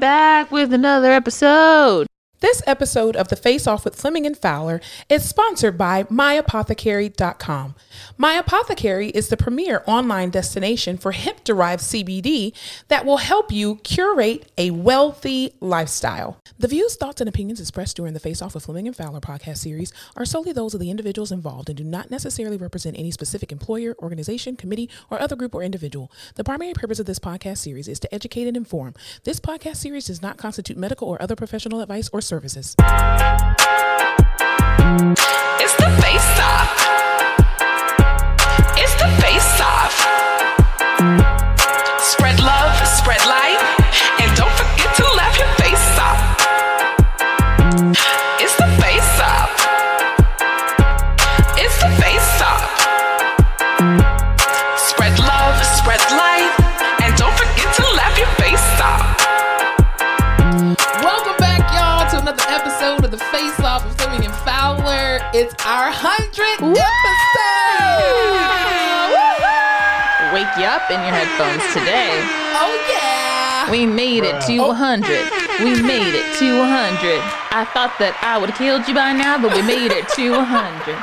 back with another episode. This episode of The Face Off with Fleming and Fowler is sponsored by MyApothecary.com. My Apothecary is the premier online destination for hemp derived CBD that will help you curate a wealthy lifestyle. The views, thoughts, and opinions expressed during the Face Off with Fleming and Fowler podcast series are solely those of the individuals involved and do not necessarily represent any specific employer, organization, committee, or other group or individual. The primary purpose of this podcast series is to educate and inform. This podcast series does not constitute medical or other professional advice or services. It's the face off. Up in your headphones today. Oh yeah! We made it to 100. We made it to 100. I thought that I would have killed you by now, but we made it to 100.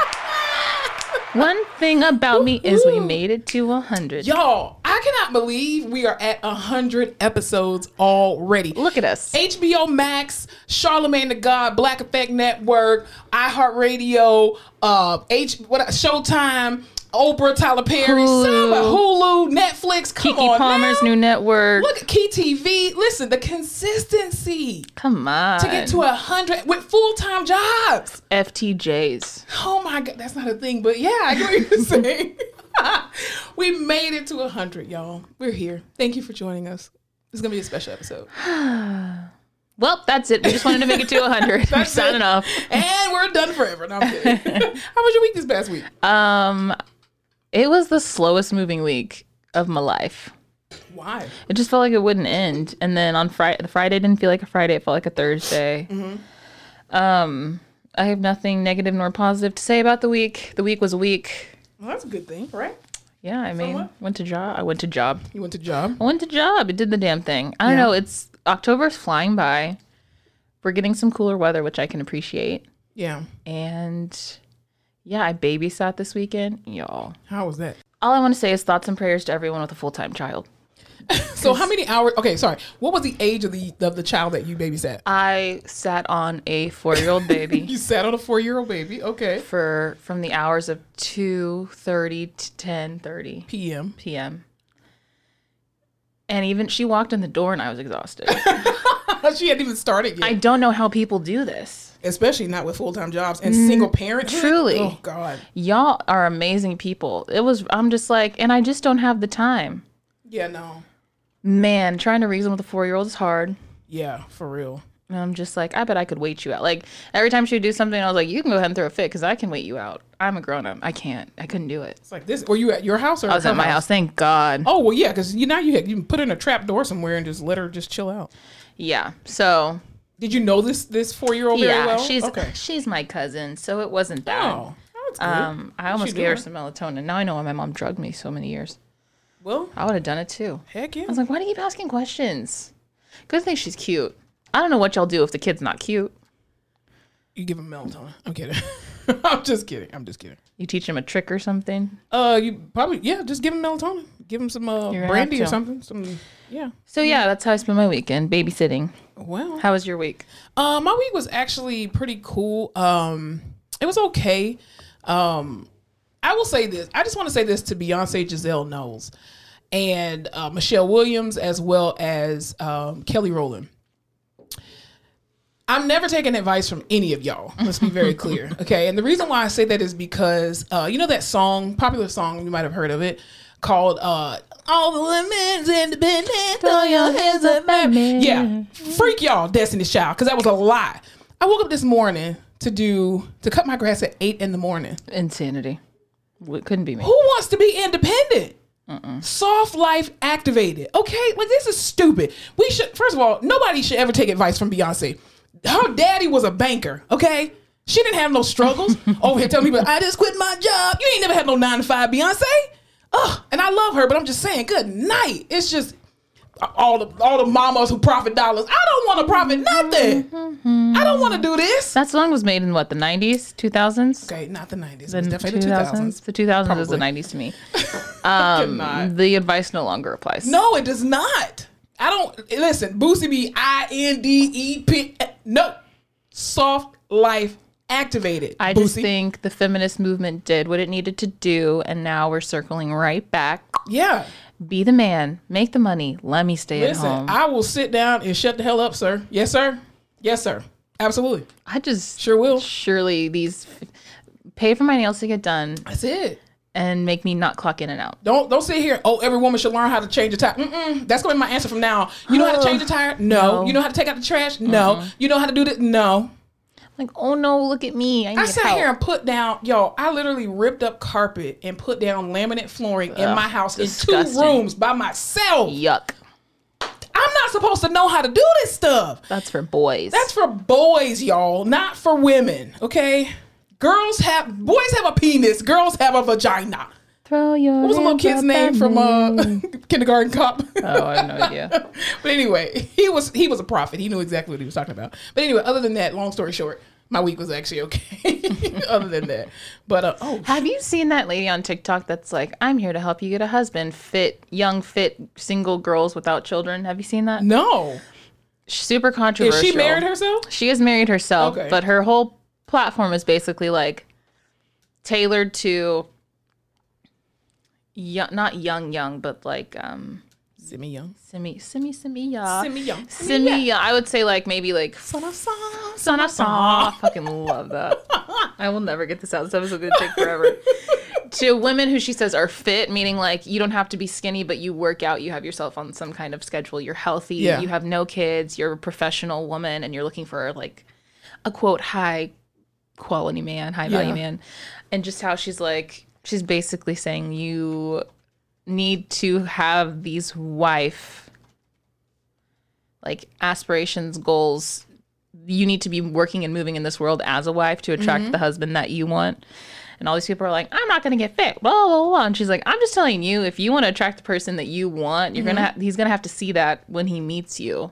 One thing about me is we made it to 100. Y'all, I cannot believe we are at hundred episodes already. Look at us. HBO Max, Charlemagne the God, Black Effect Network, iHeartRadio, uh, H what Showtime, Oprah, Tyler Perry, Hulu. Hulu, Netflix. Come Keke on Palmer's now. new network. Look at Key TV. Listen, the consistency Come on. to get to a hundred with full time jobs. FTJs. Oh my god, that's not a thing, but yeah, I get what you're saying. we made it to a hundred, y'all. We're here. Thank you for joining us. It's gonna be a special episode. Well, that's it. We just wanted to make it to 100. We're That's signing it. off. And we're done forever. No, I'm kidding. How was your week this past week? Um, it was the slowest moving week of my life. Why? It just felt like it wouldn't end. And then on Friday, the Friday didn't feel like a Friday. It felt like a Thursday. Um, I have nothing negative nor positive to say about the week. The week was a week. Well, that's a good thing, right? Yeah, I mean, Somewhat. went to job. I went to job. You went to job. I went to job. It did the damn thing. I don't Yeah. know. It's October's flying by. We're getting some cooler weather, which I can appreciate. Yeah. And yeah, I babysat this weekend, y'all. How was that? All I want to say is thoughts and prayers to everyone with a full time child. So how many hours? Okay, sorry. What was the age of the of the child that you babysat? I sat on a four year old baby You sat on a four year old baby. Okay. for from the hours of two thirty to ten thirty PM. p.m. And even she walked in the door and I was exhausted. she hadn't even started yet. I don't know how people do this. Especially not with full time jobs and mm-hmm. single parent. truly. Oh God. Y'all are amazing people. It was I'm just like, and I just don't have the time. Yeah. No. Man, trying to reason with a four year old is hard. Yeah. For real. And I'm just like, I bet I could wait you out. Like every time she would do something, I was like, you can go ahead and throw a fit because I can wait you out. I'm a grown up. I can't. I couldn't do it. It's like this. Were you at your house or I was at my house. Thank God. Oh well, yeah, because you now you had, you can put in a trap door somewhere and just let her just chill out. Yeah. So Did you know this this four year old yeah, well? she's okay. she's my cousin, so it wasn't bad. Oh, that's good. Um, I almost gave her some melatonin. Now I know why my mom drugged me so many years. well, I would have done it too. heck yeah. I was like, why do you keep asking questions? Good thing she's cute. I don't know what y'all do if the kid's not cute. you give him melatonin. I'm kidding. I'm just kidding. I'm just kidding. You teach him a trick or something. Uh, you probably yeah, just give him melatonin. Give him some uh, brandy or something. Some yeah. So yeah, that's how I spent my weekend babysitting. Well, How was your week? Uh, my week was actually pretty cool. Um, it was okay. Um, I will say this. I just want to say this to Beyonce, Giselle Knowles, and uh, Michelle Williams, as well as um, Kelly Rowland. I'm never taking advice from any of y'all. Let's be very clear, okay? And the reason why I say that is because uh, you know that song, popular song, you might have heard of it, called uh, "All the Women's Independent." Throw your hands up at me. Yeah, freak y'all, Destiny's Child, because that was a lie. I woke up this morning to do to cut my grass at eight in the morning. Insanity. It couldn't be me. Who wants to be independent? Soft life activated. Okay, like this is stupid. We should first of all, nobody should ever take advice from Beyonce. Her daddy was a banker. Okay, she didn't have no struggles. Over here telling people, I just quit my job. You ain't never had no nine to five, Beyonce. Ugh, and I love her, but I'm just saying, good night. It's just all the all the mamas who profit dollars. I don't want to profit nothing. I don't want to do this. That song was made in what the '90s, 2000s. Okay, not the nineties. The It was definitely the two thousands. The 2000s is the 90s to me. Um. The advice no longer applies. No, it does not. I don't listen. Boosie be I N D E P. No, soft life activated. I just Boosie. think the feminist movement did what it needed to do, and now we're circling right back. yeah. Be the man, make the money, let me stay at home. I will sit down and shut the hell up, sir. Yes, sir. Yes, sir. Absolutely. I just Sure will. surely these pay for my nails to get done That's it. and make me not clock in and out. Don't don't sit here. Oh, every woman should learn how to change a tire. Mm-mm, that's gonna be my answer from now. You know how to change a tire? No. No. You know how to take out the trash? No. You know how to do this? No. Like, oh no, look at me. I need I sat help. here and put down, yo. I literally ripped up carpet and put down laminate flooring in my house in two rooms by myself. Yuck. I'm not supposed to know how to do this stuff. That's for boys. That's for boys, y'all, not for women. Okay. Girls have boys have a penis. Girls have a vagina. Throw your What was the little kid's name from uh. Kindergarten Cop? Oh, I have no idea. but anyway, he was he was a prophet. He knew exactly what he was talking about. But anyway, other than that, long story short, my week was actually okay. other than that, but uh, oh, Have you seen that lady on TikTok that's like, I'm here to help you get a husband, fit, young, fit, single girls without children? Have you seen that? no, Super is controversial. she married herself? She is married herself, Okay. but her whole platform is basically like tailored to young, not young, young, but like um Simi Young. semi, semi, semi, young, Simi Young. semi, young. I would say like maybe like Son of song. son of song. I fucking love that. I will never get this out. This episode is gonna take forever. to women who she says are fit, meaning like you don't have to be skinny, but you work out, you have yourself on some kind of schedule, you're healthy, Yeah. you have no kids, you're a professional woman, and you're looking for like a quote high quality man, high value Yeah. man, and just how she's like she's basically saying you need to have these wife like aspirations, goals. You need to be working and moving in this world as a wife to attract Mm-hmm. the husband that you want. And all these people are like, I'm not gonna get fit, blah blah blah. And she's like, I'm just telling you, if you want to attract the person that you want, you're Mm-hmm. gonna ha- he's gonna have to see that when he meets you.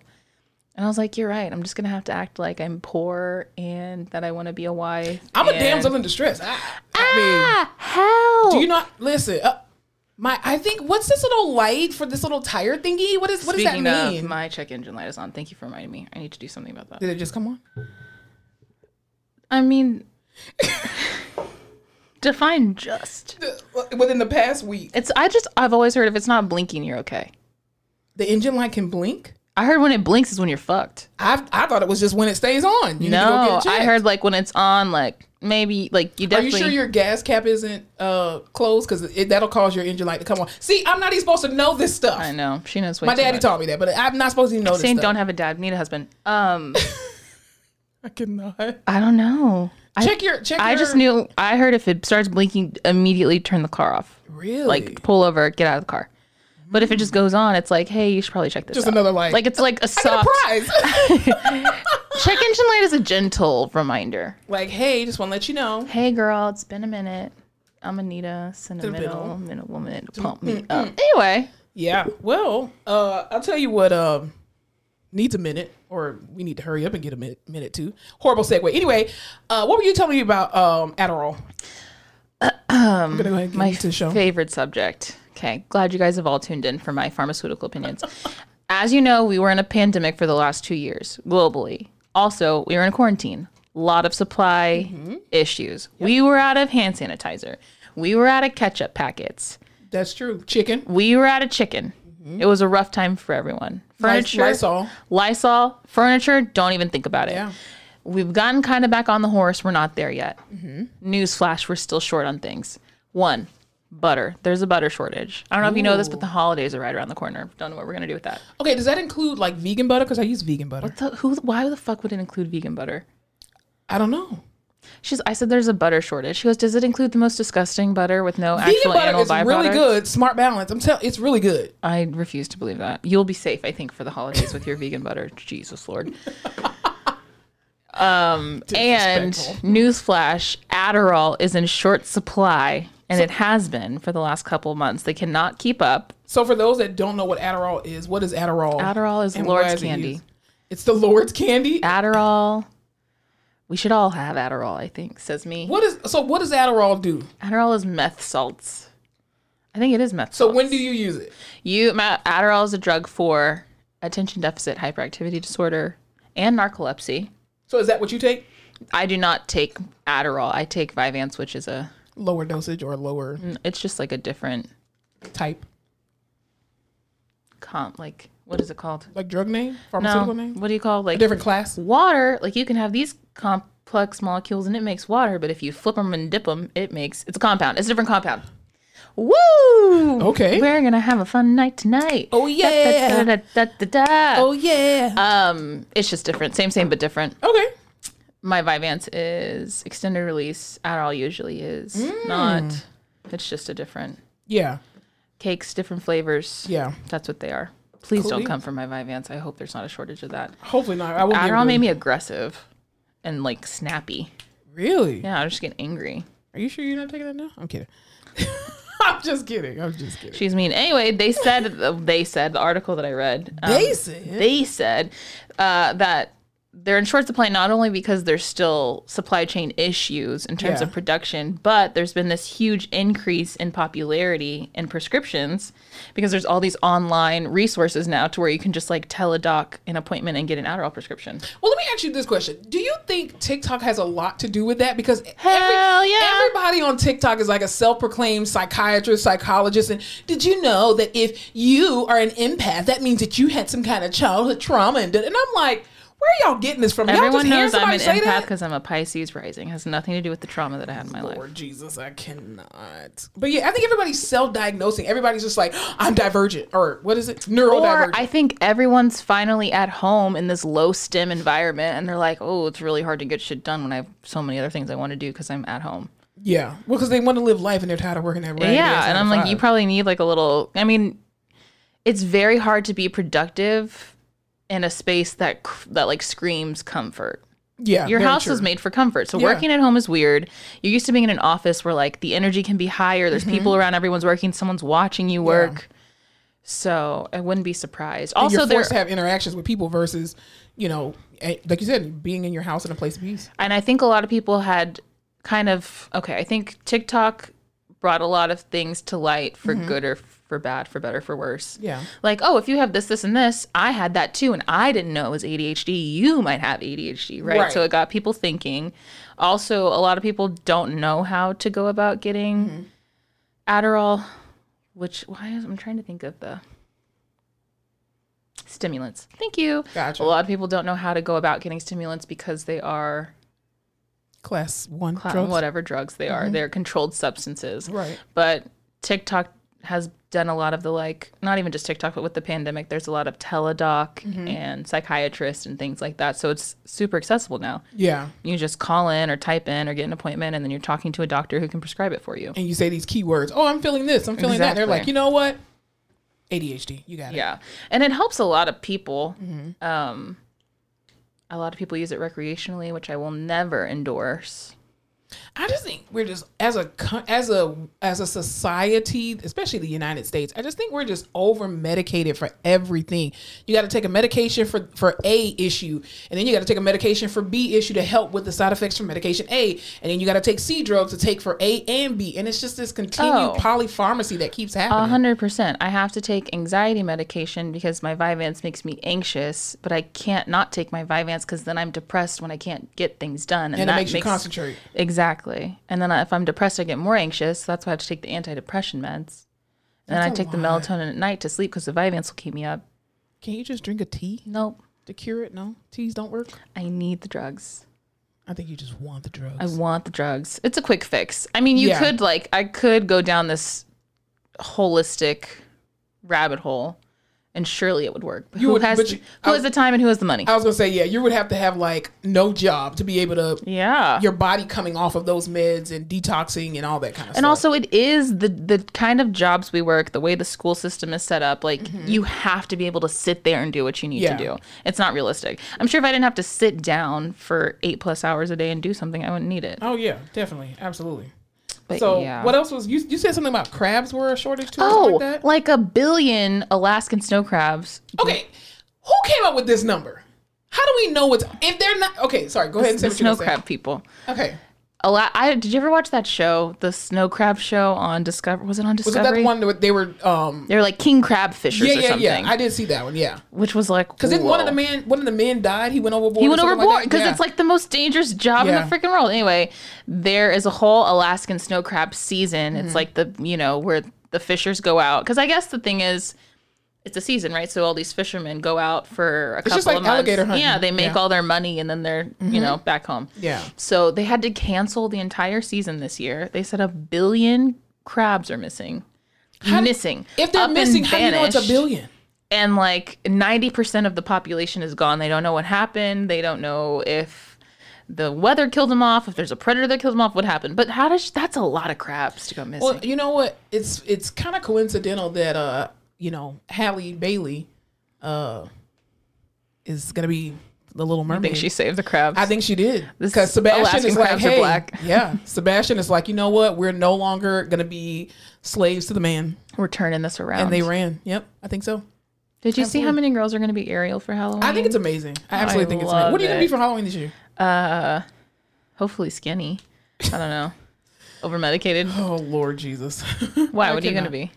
And I was like, you're right. I'm just gonna have to act like I'm poor and that I want to be a wife. I'm a damsel in distress. I, I mean, Ah, hell. do you not listen? Uh, my, I think what's this little light for this little tire thingy? What is what Speaking does that of, mean? my check engine light is on. Thank you for reminding me. I need to do something about that. Did it just come on? I mean, define just. Uh, within the past week, It's. I just. I've always heard if it's not blinking, you're okay. the engine light can blink. I heard when it blinks is when you're fucked. I I thought it was just when it stays on. You need to go no, I heard like when it's on, like maybe like you definitely. Are you sure your gas cap isn't uh closed? Because that'll cause your engine light to come on. See, I'm not even supposed to know this stuff. I know she knows. My daddy much. taught me that, but I'm not supposed to know this Saying don't have a dad, need a husband. Um, I cannot. I don't know. I, Check your check. I your, just knew. I heard if it starts blinking, immediately turn the car off. really Like pull over, get out of the car. But if it just goes on, it's like, hey, you should probably check this. just out. another light. Like it's like a soft a prize. check engine light is a gentle reminder. like, hey, just want to let you know. Hey girl, it's been a minute. I'm gonna need a sentimental minute woman to pump me up. Anyway, Yeah. Well, uh, I'll tell you what um needs a minute, or we need to hurry up and get a minute, minute too. Horrible segue. Anyway, uh, what were you telling me about um Adderall? I'm gonna go ahead and get my into the show. favorite subject. Okay, glad you guys have all tuned in for my pharmaceutical opinions. As you know, we were in a pandemic for the last two years globally. Also, we were in a quarantine. A lot of supply Mm-hmm. issues. We were out of hand sanitizer. We were out of ketchup packets. That's true. Chicken. We were out of chicken. It was a rough time for everyone. Furniture, Lysol. Lysol, furniture, don't even think about it. Yeah. We've gotten kind of back on the horse. We're not there yet. Newsflash, we're still short on things. One, butter. There's a butter shortage. I don't know if you know this, but the holidays are right around the corner. Don't know what we're to do with that. Okay, does that include like vegan butter? Because I use vegan butter. So who, why the fuck would it include vegan butter? I don't know. She's, I said there's a butter shortage. She goes, does it include the most disgusting butter with no Vegan actual butter animal is really good. Smart balance. I'm telling. It's really good. I refuse to believe that. You'll be safe, I think, for the holidays with your vegan butter. Jesus Lord. Um, and Disrespectful. newsflash, Adderall is in short supply and it has been for the last couple months. They cannot keep up. So for those that don't know what Adderall is, what is Adderall? Adderall is and Lord's is candy. used? It's the Lord's candy. Adderall. We should all have Adderall, I think, says me. What is so? What does Adderall do? Adderall is meth salts. I think it is meth So salts. when do you use it? You Adderall is a drug for attention deficit hyperactivity disorder and narcolepsy. So is that what you take? I do not take Adderall. I take Vyvanse, which is a Lower dosage or lower it's just like a different type, comp like what is it called? like drug name, No. pharmaceutical name, What do you call like different class. water? Like you can have these complex molecules and it makes water, but if you flip them and dip them, it makes it's a compound. It's a different compound. Woo! Okay. We're gonna have a fun night tonight. Oh yeah. Da, da, da, da, da, da. Oh yeah. Um, it's just different. Same, same, but different. okay. My Vyvanse is extended release. Adderall usually is not. It's just a different Yeah. cakes, different flavors. Yeah. That's what they are. Please Cool don't come for my Vyvanse. I hope there's not a shortage of that. Hopefully not. I be Adderall made me aggressive and like snappy. Really? Yeah, I'm just getting angry. Are you sure you're not taking that now? I'm kidding. I'm just kidding. I'm just kidding. She's mean. Anyway, they said they said the article that I read. um, They said? they said uh, that they're in short supply not only because there's still supply chain issues in terms Yeah. of production, but there's been this huge increase in popularity in prescriptions because there's all these online resources now to where you can just like tell a doc an appointment and get an Adderall prescription. Well, let me ask you this question: Do you think TikTok has a lot to do with that? Because Hell yeah. everybody on TikTok is like a self-proclaimed psychiatrist, psychologist, and did you know that if you are an empath, that means that you had some kind of childhood trauma? And, and I'm like, where are y'all getting this from? Everyone knows I'm an empath because I'm a Pisces rising. It has nothing to do with the trauma that I had in my life. Lord Jesus, I cannot. But yeah, I think everybody's self-diagnosing. Everybody's just like, oh, I'm divergent, or what is it? Neurodivergent. Or I think everyone's finally at home in this low stim environment and they're like, oh, it's really hard to get shit done when I have so many other things I want to do because I'm at home. yeah, well, because they want to live life and they're tired of working at yeah. And I'm like, you probably need like a little, I mean, it's very hard to be productive in a space that, that like screams comfort. yeah, Your house true. is made for comfort. So Yeah. working at home is weird. You're used to being in an office where like the energy can be higher. There's people Mm-hmm. around, everyone's working, someone's watching you work. So I wouldn't be surprised. And Also, you're forced to have interactions with people versus, you know, like you said, being in your house in a place of peace. And I think a lot of people had kind of okay. I think TikTok brought a lot of things to light for good or for bad, for better, for worse. Mm-hmm. Yeah. Like, oh, if you have this, this, and this, I had that too, and I didn't know it was ADHD. You might have ADHD, right? Right. So it got people thinking. Also, a lot of people don't know how to go about getting Mm-hmm. Adderall, which why is I'm trying to think of the stimulants. Thank you. Gotcha. A lot of people don't know how to go about getting stimulants because they are Class one cla- drugs. whatever drugs they are. They're controlled substances. Right. But TikTok has done a lot of the like, not even just TikTok, but with the pandemic, there's a lot of teledoc and psychiatrists and things like that. So it's super accessible now. Yeah. You just call in or type in or get an appointment, and then you're talking to a doctor who can prescribe it for you. And you say these keywords. Oh, I'm feeling this. I'm feeling that. They're like, you know what? ADHD. You got it. Yeah, and it helps a lot of people. Mm-hmm. Um, a lot of people use it recreationally, which I will never endorse. I just think we're just as a as a as a society, especially the United States. I just think we're just over medicated for everything. You got to take a medication for for A issue, and then you got to take a medication for B issue to help with the side effects from medication A, and then you got to take C drugs to take for A and B, and it's just this continued Oh. polypharmacy that keeps A happening. hundred percent. I have to take anxiety medication because my Vyvanse makes me anxious, but I can't not take my Vyvanse because then I'm depressed when I can't get things done, and it makes you concentrate. Exactly. And then if I'm depressed, I get more anxious. So That's why I have to take the antidepressant meds. And then I take the melatonin at night to sleep because the Vyvanse will keep me up. Can you just drink a tea Nope. to cure it? No, teas don't work. I need the drugs. I think you just want the drugs. I want the drugs. It's a quick fix. I mean, you Yeah. could like I could go down this holistic rabbit hole and surely it would work. But You who would- has you- who I has the time and who has the money? I was gonna say, yeah, you would have to have like no job to be able to yeah. your body coming off of those meds and detoxing and all that kind of and stuff. And also it is the the kind of jobs we work, the way the school system is set up, like you have to be able to sit there and do what you need Mm-hmm. Yeah. to do. It's not realistic. I'm sure if I didn't have to sit down for 8 plus hours a day and do something, I wouldn't need it. oh yeah, definitely, absolutely. But so yeah. what else was you? You said something about crabs were a shortage too. Oh, like that. like a billion Alaskan snow crabs. Okay, who came up with this number? How do we know it's if they're not? Okay, sorry. Go ahead and say The what you're snow crab people. Okay, Ala- I, did you ever watch that show, the snow crab show on Discover? Was it on Discovery? was it that the one that they were? um They were like king crab fishers Yeah, or yeah, something, yeah. I did see that one. Yeah, which was like because then one of the men, one of the men died. He went overboard. He went overboard that? because Yeah. it's like the most dangerous job Yeah. in the freaking world. Anyway, there is a whole Alaskan snow crab season. Mm-hmm. It's like the you know where the fishers go out because I guess the thing is. It's a season, right? So all these fishermen go out for a couple just like of months. alligator hunting. Yeah, they make Yeah. Mm-hmm. all their money and then they're, you know, back home. Yeah. So they had to cancel the entire season this year. They said a billion crabs are missing. missing. if they're missing, how do you know it's a billion? and like 90% of the population is gone. They don't know what happened. They don't know if the weather killed them off, if there's a predator that killed them off, what happened. But how does that's a lot of crabs to go missing. Well, you know what? It's it's kind of coincidental that uh you know Halle Bailey uh is gonna be the Little Mermaid. I think she saved the crabs. I think she did This because Sebastian Alaskan is like, hey, black." yeah. Sebastian is like, you know what? We're no longer gonna be slaves to the man, we're turning this around. and they ran. Yep, I think so. Did you see how many girls are going to be Ariel for Halloween? I think it's amazing. I absolutely I think it's amazing. What are you gonna be for Halloween this year? uh, hopefully skinny. I don't know. Over medicated. Oh Lord Jesus. Why? I what are you going to be?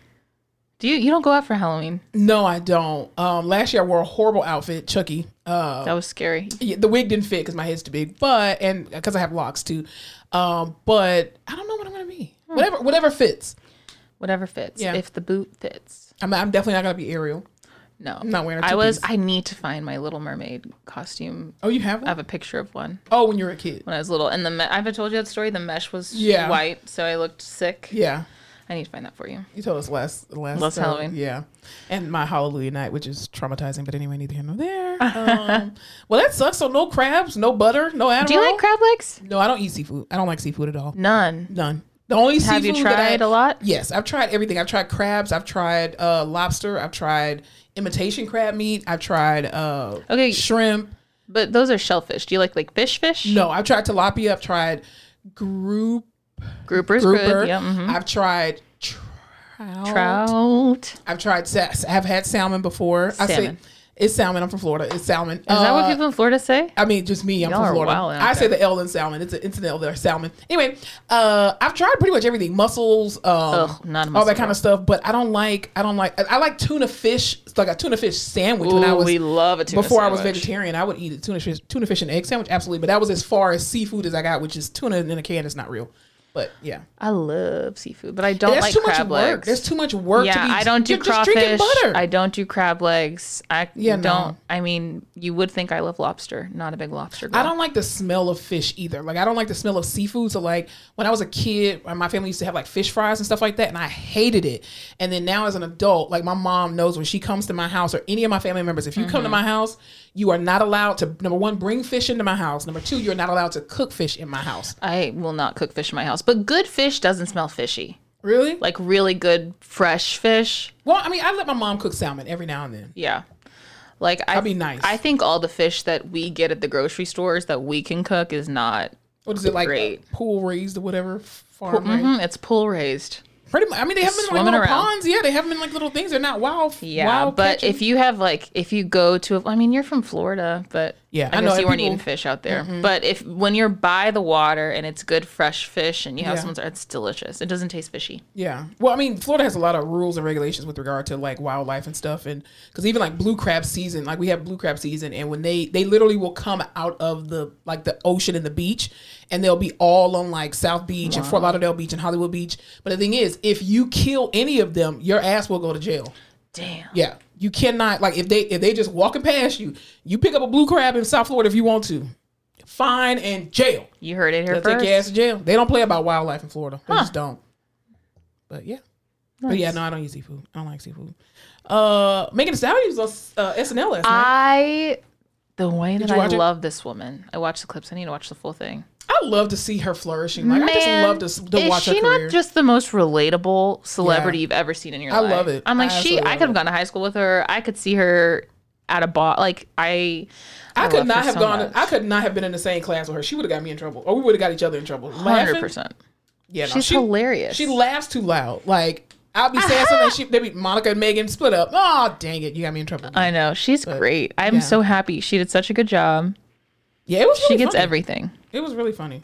Do you you don't go out for Halloween? no, I don't. Um, last year I wore a horrible outfit, Chucky. Uh, That was scary. Yeah, the wig didn't fit because my head's too big, but and because I have locks too. Um, but I don't know what I'm gonna be. Whatever, whatever fits. Whatever fits. Yeah. If the boot fits. I'm, I'm definitely not gonna be Ariel. No. I'm not wearing a I was. I need to find my Little Mermaid costume. Oh, you have I have a picture of one oh, when you were a kid. when I was little, and the me- I've told you that story. The mesh was Yeah. white, so I looked sick. Yeah, I need to find that for you. you told us last last Last uh, Halloween. Yeah, and my Hallelujah night, which is traumatizing. But anyway, neither here nor there. Um, well, that sucks. So no crabs, no butter, no Adderall. Do you like crab legs? No, I don't eat seafood. I don't like seafood at all. None. None. The only Have you seafood that tried I- a lot? Yes, I've tried everything. I've tried crabs. I've tried uh, lobster. I've tried imitation crab meat. I've tried uh, Okay. shrimp. But those are shellfish. Do you like like fish fish? No, I've tried tilapia. I've tried group Groupers grouper. good. Yeah. mhm. I've tried trout. Trout. I've tried. sa- I've had salmon before. I say Salmon. it's salmon. I'm from Florida. It's salmon. Is that what people in Florida say? I mean, just me. I'm Y'all from Florida. I say the L in salmon. It's a, it's an L there. Salmon. Anyway, uh, I've tried pretty much everything. Mussels, um, Ugh, not a all that kind of stuff. But I don't like. I don't like. I, I like tuna fish. It's like a tuna fish sandwich when I was we love a tuna before I was vegetarian. I would eat a tuna fish, tuna fish and egg sandwich. Absolutely. But that was as far as seafood as I got, which is tuna in a can. It's not real. But yeah, I love seafood, but I don't like too much crab work. legs. There's too much work. yeah, to be, I don't do crawfish. I don't do crab legs. I Yeah, don't. I mean, you would think I love lobster. Not a big lobster girl. I don't like the smell of fish either. Like I don't like the smell of seafood. So like when I was a kid, my family used to have like fish fries and stuff like that, and I hated it. And then now as an adult, like my mom knows when she comes to my house or any of my family members, if you come to Mm-hmm. my house, you are not allowed to number one bring fish into my house. Number two, you're not allowed to cook fish in my house. I will not cook fish in my house, but good fish doesn't smell fishy. Really? Like really good fresh fish. well, I mean, I let my mom cook salmon every now and then. Yeah. Like I, That'd be nice. I think all the fish that we get at the grocery stores that we can cook is not. What is it like? Great. Pool raised or whatever. Farm. Mhm, it's pool raised. Pretty much. I mean, they have them in like little around. ponds. Yeah, they have them in like little things. They're not wild. Yeah, wild but catching. if you have like if you go to a, I mean you're from Florida, but Yeah, I, I know, guess you and weren't people- eating fish out there. Mm-hmm. But if when you're by the water and it's good fresh fish and you have Yeah. someone's it's delicious. It doesn't taste fishy. Yeah. Well, I mean, Florida has a lot of rules and regulations with regard to like wildlife and stuff, and because even like blue crab season, like we have blue crab season, and when they they literally will come out of the like the ocean and the beach, and they'll be all on like South Beach and Fort Lauderdale Beach and Hollywood Beach. But the thing is, if you kill any of them, your ass will go to jail. Damn. Yeah, you cannot like if they if they just walking past you, you pick up a blue crab in South Florida if you want to, fine and jail. You heard it here They'll first. take your ass to jail. They don't play about wildlife in Florida. They just don't. But yeah. But yeah, no, I don't eat seafood. I don't like seafood. Uh, Megan Thee Stallion was on uh, SNL last night. I the way that I it? love this woman. I watched the clips. I need to watch the full thing. I love to see her flourishing. Like I just Man, love to, to is watch her she career. not just the most relatable celebrity Yeah. you've ever seen in your I life? I love it. I'm like I she. I could have gone to high school with her. I could see her at a bar. Like I. I, love could not have so gone. much. I could not have been in the same class with her. She would have got me in trouble, or we would have got each other in trouble. Hundred percent. Yeah, no, She's she- hilarious. She laughs too loud. Like I'll be saying something. She they be Monica and Megan split up. Oh dang it! You got me in trouble. I know. She's great. I'm yeah. so happy. She did such a good job. Yeah, it was. She Really gets funny. everything. It was really funny.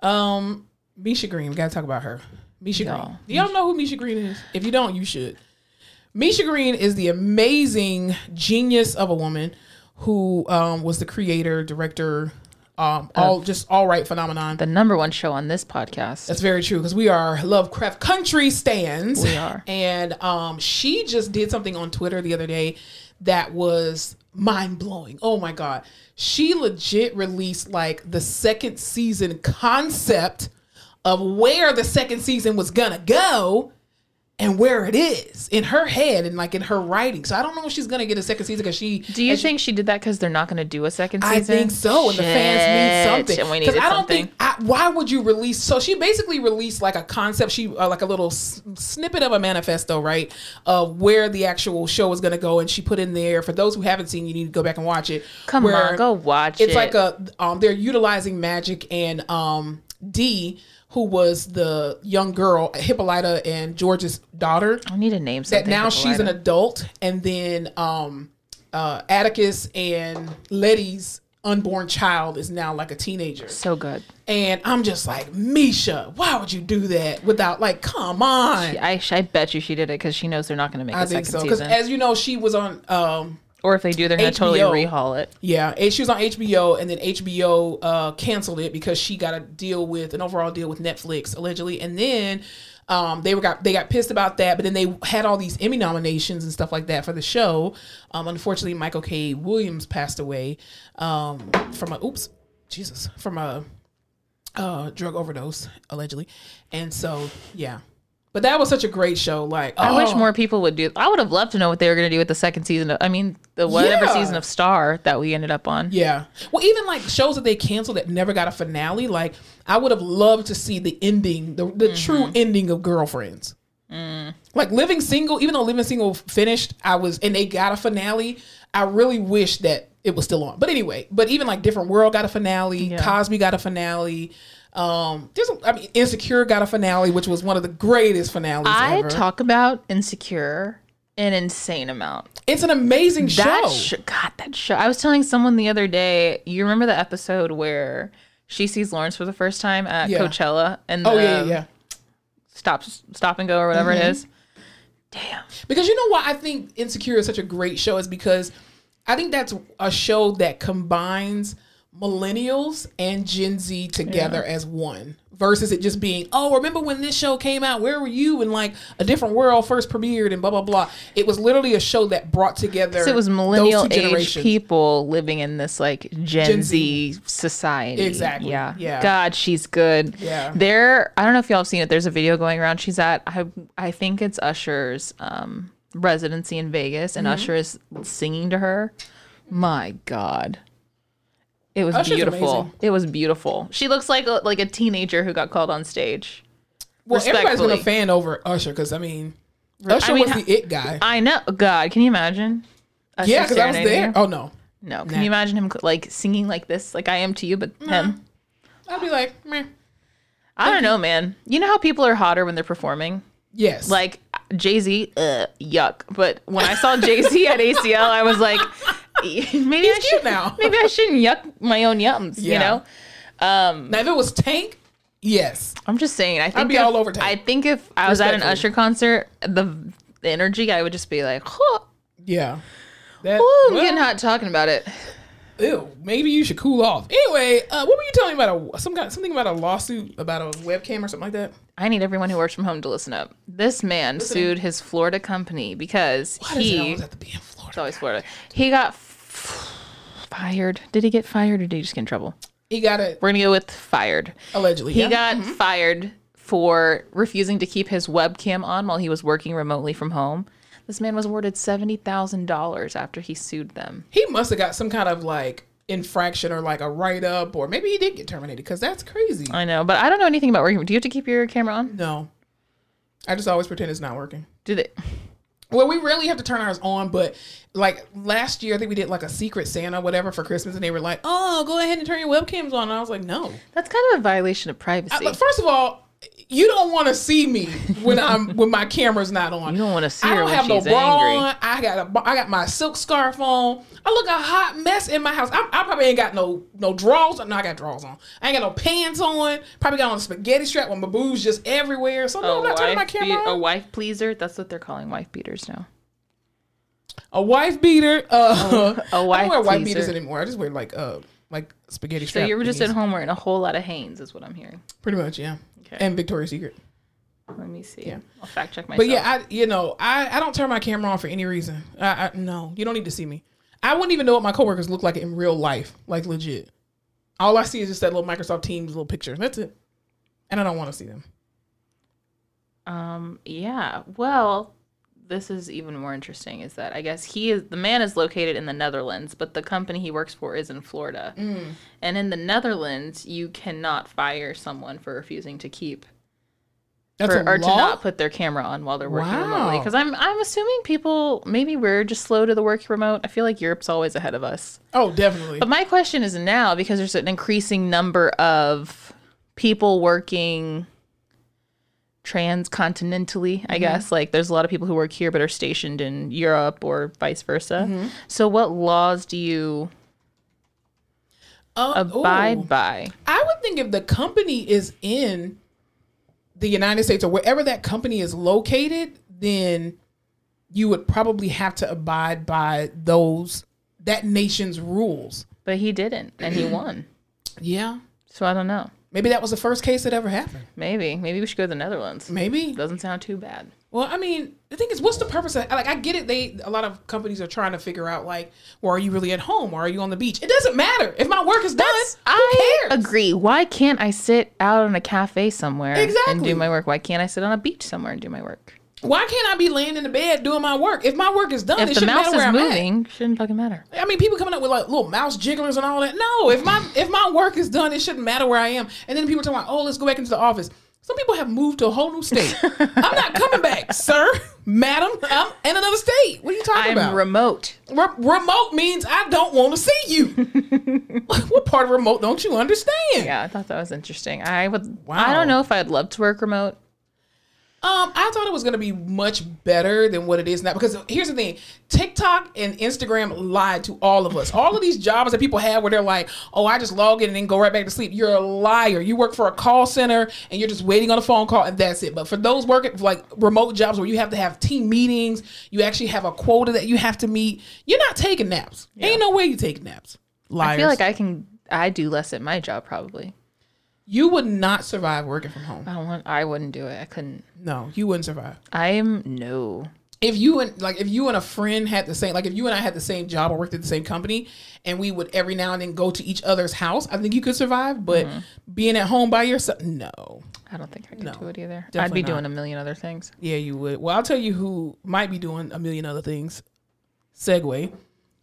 Um, Misha Green. We gotta talk about her. Misha Y'all. Green. Do y'all know who Misha Green is? If you don't, you should. Misha Green is the amazing genius of a woman who um, was the creator, director, um, all just all right phenomenon. The number one show on this podcast. That's very true because we are Lovecraft Country stands. We are. And um, she just did something on Twitter the other day that was mind blowing. Oh my God. She legit released like the second season concept of where the second season was to go and where it is in her head and like in her writing. So I don't know if she's going to get a second season because she. Do you think she did that because they're not going to do a second season? I think so, and the fans need something. And we 'Cause needed I don't something. think. I, why would you release? So she basically released like a concept. She uh, like a little s- snippet of a manifesto, right, of where the actual show is going to go, and she put in there. For those who haven't seen, you need to go back and watch it. Come on, go watch It's it. It's like a um, they're utilizing magic and um, D. Who was the young girl, Hippolyta and George's daughter? I need to name that now she's an adult. And then um uh atticus and Leti's unborn child is now like a teenager. So good. and i'm just like misha why would you do that without like come on. I, I bet you she did it because she knows they're not going to make a i think second so. Because as you know she was on um or if they do, they're going to totally rehaul it. yeah eh, she was on hbo and then hbo uh canceled it because she got a deal with an overall deal with netflix allegedly and then um, they were got they got pissed about that, but then they had all these Emmy nominations and stuff like that for the show. Um, unfortunately, Michael K. Williams passed away um, from a oops, Jesus, from a uh, drug overdose allegedly, and so yeah. But that was such a great show. Like I wish oh, more people would do. I would have loved to know what they were going to do with the second season. Of, I mean, the whatever Yeah. season of Star that we ended up on. Yeah. Well, even like shows that they canceled that never got a finale, like I would have loved to see the ending, the, the true mm-hmm. ending of Girlfriends. Mm. Like Living Single, even though Living Single finished, I was and they got a finale. I really wish that it was still on. But anyway, but even like Different World got a finale, Yeah. Cosby got a finale. Um, there's, I mean, Insecure got a finale, which was one of the greatest finales I ever. talk about Insecure an insane amount. it's an amazing That show. sh- God, that show. I was telling someone the other day. You remember the episode where she sees Lawrence for the first time at Yeah. Coachella and oh yeah, yeah, yeah. stop stop and go or whatever Mm-hmm. it is. Damn. Because you know why I think Insecure is such a great show is because I think that's a show that combines millennials and Gen Z together as one versus it just being, oh, remember when this show came out? Where were you? And like a different world first premiered and blah, blah, blah. It was literally a show that brought together. It was millennial age people living in this like Gen, Gen Z. Z. society. Exactly. Yeah. Yeah. God, she's good. Yeah. There I don't know if y'all have seen it. There's a video going around. She's at I I think it's Usher's um residency in Vegas and Mm-hmm. Usher is singing to her. My God. It was Usher's beautiful. It was beautiful. She looks like a, like a teenager who got called on stage. Well, everybody's been fan over Usher because, I mean, Usher I mean, was the it guy. I know. God, can you imagine? Usher yeah, because I was there. you? Oh, no. No, can Nah. you imagine him like singing like this, like I am to you, but him? I'd be like, meh. I don't know, man. You know how people are hotter when they're performing? Yes. Like Jay Z, uh, yuck. But when I saw Jay Z at ACL, I was like, maybe I should now. maybe I shouldn't yuck my own yums. You Yeah. know, now, if it was Tank, yes. I'm just saying. I think be if, all over Tank. I think if I was at an Usher concert, the, the energy, I would just be like, huh, Yeah. That, woo, I'm well, getting hot talking about it. Ew, maybe you should cool off. Anyway, uh, what were you telling me about a some kind something about a lawsuit about a webcam or something like that? I need everyone who works from home to listen up. This man sued his Florida company because Why does it he always have to be in Florida? It's always Florida. He got fired. Did he get fired or did he just get in trouble? He got it We're gonna go with fired. allegedly. He yeah? Mm-hmm. got fired for refusing to keep his webcam on while he was working remotely from home. This man was awarded seventy thousand dollars after he sued them. he must have got some kind of like infraction or like a write up, or maybe he did get terminated because that's crazy. I know, but I don't know anything about working. Do you have to keep your camera on? no, I just always pretend it's not working. Do they? Well, we rarely have to turn ours on, but like last year, I think we did like a secret Santa, whatever, for Christmas, and they were like, "Oh, go ahead and turn your webcams on." And I was like, "No." That's kind of a violation of privacy. Look, first of all, you don't want to see me when I'm when my camera's not on. You don't wanna see I don't have no bra angry. on. I got a I got my silk scarf on. I look a hot mess in my house. I, I probably ain't got no no drawers. No, I got drawers on. I ain't got no pants on. Probably got on a spaghetti strap with my boobs just everywhere. So no, I'm not turning my camera be- a wife pleaser. That's what they're calling wife beaters now. A wife beater. Uh, a I wife don't wear pleaser. beaters anymore. I just wear like uh like spaghetti So strap. you were just at home wearing a whole lot of Hanes, is what I'm hearing. Pretty much, yeah. Okay. And Victoria's Secret. Let me see. Yeah. I'll fact check myself. But yeah, I you know I I don't turn my camera on for any reason. I, I no, you don't need to see me. I wouldn't even know what my coworkers look like in real life, like legit. All I see is just that little Microsoft Teams little picture. That's it, and I don't want to see them. Um, yeah. Well, this is even more interesting is that I guess he is the man is located in the Netherlands, but the company he works for is in Florida. Mm. And in the Netherlands, you cannot fire someone for refusing to keep That's for, a or to not put their camera on while they're working remotely. Because I'm I'm assuming people maybe we're just slow to the work remote. I feel like Europe's always ahead of us. Oh, definitely. But my question is now because there's an increasing number of people working transcontinentally, I guess. Like there's a lot of people who work here but are stationed in Europe or vice versa. So what laws do you Uh, abide ooh. by? I would think if the company is in the United States or wherever that company is located, then you would probably have to abide by those that nation's rules. But he didn't and he won. Yeah. So I don't know. Maybe that was the first case that ever happened. Maybe. Maybe we should go to the Netherlands. Maybe. Doesn't sound too bad. Well, I mean, the thing is, what's the purpose of like? I get it. They a lot of companies are trying to figure out like, well, are you really at home or are you on the beach? It doesn't matter if my work is done. Who I cares? agree. Why can't I sit out in a cafe somewhere and do my work? Why can't I sit on a beach somewhere and do my work? Why can't I be laying in the bed doing my work? If my work is done, it If the shouldn't matter where I'm at. moving, shouldn't fucking matter. I mean, people coming up with like little mouse jigglers and all that. No, if my if my work is done, it shouldn't matter where I am. And then people are talking about, oh, let's go back into the office. Some people have moved to a whole new state. I'm not coming back, sir, madam. I'm in another state. What are you talking I'm about? remote. Re- remote means I don't want to see you. what part of remote don't you understand? Yeah, I thought that was interesting. I would. Wow. I don't know if I'd love to work remote. Um, I thought it was gonna be much better than what it is now. Because here's the thing: TikTok and Instagram lied to all of us. All of these jobs that people have, where they're like, "Oh, I just log in and then go right back to sleep." You're a liar. You work for a call center and you're just waiting on a phone call, and that's it. But for those working like remote jobs where you have to have team meetings, you actually have a quota that you have to meet. You're not taking naps. Ain't no way you take naps. Liars. I feel like I can. I do less at my job probably. You would not survive working from home. I don't want. I wouldn't do it. I couldn't. No, you wouldn't survive. I'm no. if you and like if you and a friend had the same like if you and I had the same job or worked at the same company and we would every now and then go to each other's house, I think you could survive. But Mm-hmm. being at home by yourself, no. I don't think I could No, do it either. I'd be doing a million other things. Yeah, you would. Well, I'll tell you who might be doing a million other things. Segue.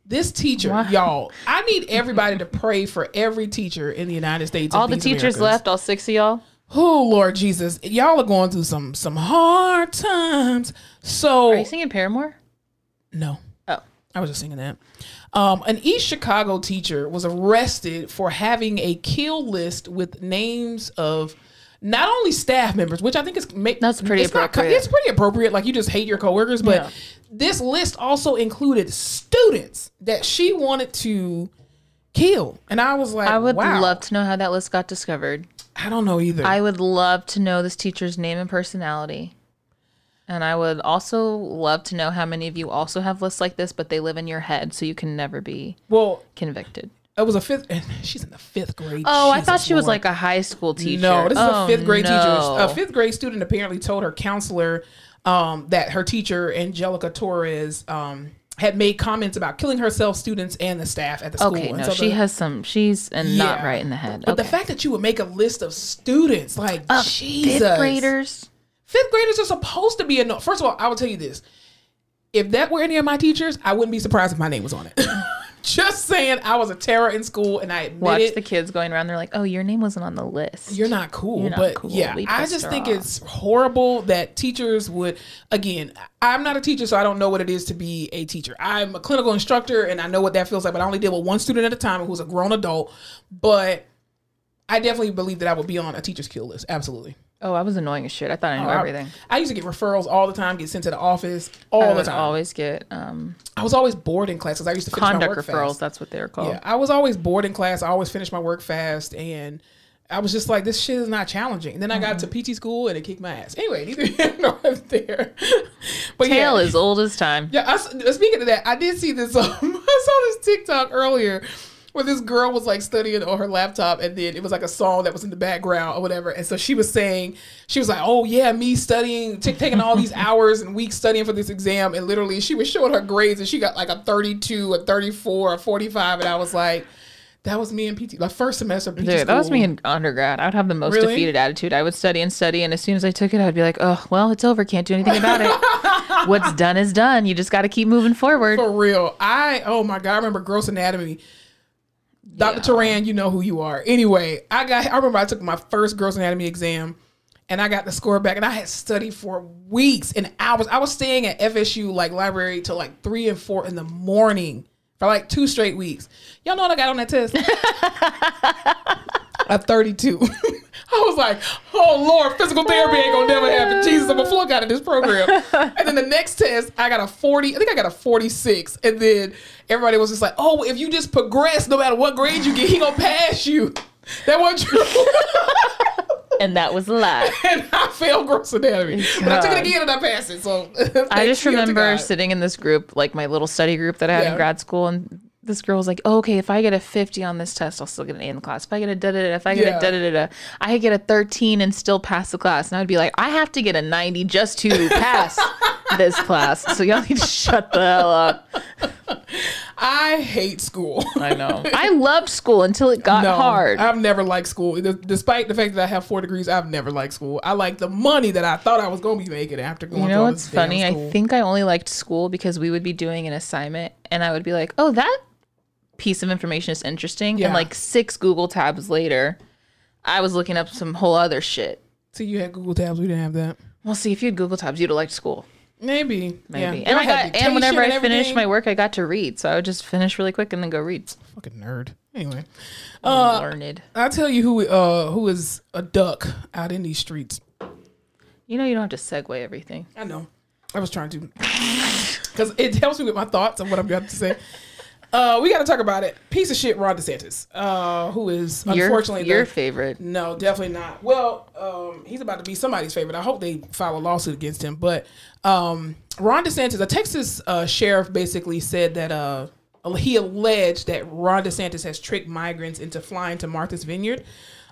This teacher, Wow. y'all, I need everybody to pray for every teacher in the United States. All the teachers Americas. left. All six of y'all. Oh Lord Jesus, y'all are going through some some hard times. So Are you singing Paramore? no, Oh, I was just singing that. Um, an East Chicago teacher was arrested for having a kill list with names of not only staff members, which I think is ma- That's pretty it's not appropriate. it's pretty appropriate. Like you just hate your coworkers, but Yeah. This list also included students that she wanted to kill, and I was like, I would wow. love to know how that list got discovered. I don't know either. I would love to know this teacher's name and personality. And I would also love to know how many of you also have lists like this, but they live in your head, so you can never be well, convicted. it was a fifth. And she's in the fifth grade. Oh, I thought Jesus she was like a high school teacher. No, this is Oh, a fifth oh, grade teacher. A fifth grade student apparently told her counselor um, that her teacher, Angelica Torres, um, had made comments about killing herself, students, and the staff at the school. Okay, And no, so she has some. She's and not right in the head. But okay. the fact that you would make a list of students, like Jesus, fifth graders. fifth graders are supposed to be a no. First of all, I will tell you this: if that were any of my teachers, I wouldn't be surprised if my name was on it. Just saying, I was a terror in school, and I admit Watch it. the kids going around. They're like, "Oh, your name wasn't on the list." You're not cool, You're not but cool. yeah, We I just think off. it's horrible that teachers would. Again, I'm not a teacher, so I don't know what it is to be a teacher. I'm a clinical instructor, and I know what that feels like. But I only deal with one student at a time who's a grown adult. But I definitely believe that I would be on a teacher's kill list. Absolutely. Oh, I was annoying as shit. I thought I knew I- everything. I, used to get referrals all the time, get sent to the office all I the time. always get um, I was always bored in class because I used to finish my conduct work referrals. fast. That's what they're called. Yeah, I was always bored in class. I always finished my work fast, and I was just like, this shit is not challenging. And then I got to Mm-hmm. PT school, and it kicked my ass. Anyway, neither here nor there. But Tale yeah, is old as time. yeah. I speaking of that, I did see this. Um, I saw this TikTok earlier. Where this girl was like studying on her laptop, and then it was like a song that was in the background or whatever. And so she was saying, she was like, "Oh yeah, me studying, t- taking all these hours and weeks studying for this exam." And literally, she was showing her grades, and she got like a thirty-two, a thirty-four, a forty-five, and I was like, "That was me in PT, like first semester of PT Dude, that was me in undergrad. I would have the most Really? defeated attitude. I would study and study, and as soon as I took it, I'd be like, "Oh, well, it's over. Can't do anything about it. What's done is done. You just got to keep moving forward." For real. I oh my god, I remember gross anatomy. Dr. Turan, you know who you are. Anyway, I got I remember I took my first gross anatomy exam and I got the score back and I had studied for weeks and hours. I was staying at FSU like library till like three and four in the morning for like two straight weeks. Y'all know what I got on that test? a 32. I was like, oh Lord, physical therapy ain't gonna never happen. Jesus, I'm a flunk out of this program. and then the next test, I got a 40, I think I got a 46. And then everybody was just like, oh, if you just progress, no matter what grade you get, he gonna pass you. That wasn't true. And that was a lie. and I failed gross anatomy. But I took it again and I passed it. So I just remember sitting in this group, like my little study group that I had Yeah. in grad school, and this girl was like, oh, "Okay, if I get a 50 on this test, I'll still get an A in the class. If I get a da da da, if I get Yeah. a da da da, I could get a 13 and still pass the class." And I'd be like, "I have to get a 90 just to pass this class." So y'all need to shut the hell up. I hate school. I know. I loved school until it got hard. I've never liked school. Despite the fact that I have four degrees, I've never liked school. I like the money that I thought I was going to be making after going You know what's funny? I think I only liked school because we would be doing an assignment and I would be like, oh, that piece of information is interesting. Yeah. And like six Google tabs later, I was looking up some whole other shit. So you had Google Tabs. We didn't have that. Well, see, if you had Google tabs, you'd have liked school. Maybe. Maybe. Yeah. And I got and whenever I finished my work, I got to read. So I would just finish really quick and then go read. fucking nerd. Anyway, Uh, Learned. I'll tell you who uh who is a duck out in these streets. You know, you don't have to segue everything. I know. I was trying to because it helps me with my thoughts of what I'm about to say. Uh, we got to talk about it. Piece of shit, Ron DeSantis, uh, who is Your, unfortunately your the- favorite. No, definitely not. Well, um, he's about to be somebody's favorite. I hope they file a lawsuit against him. But um, Ron DeSantis, a Texas uh, sheriff, basically said that uh, he alleged that Ron DeSantis has tricked migrants into flying to Martha's Vineyard.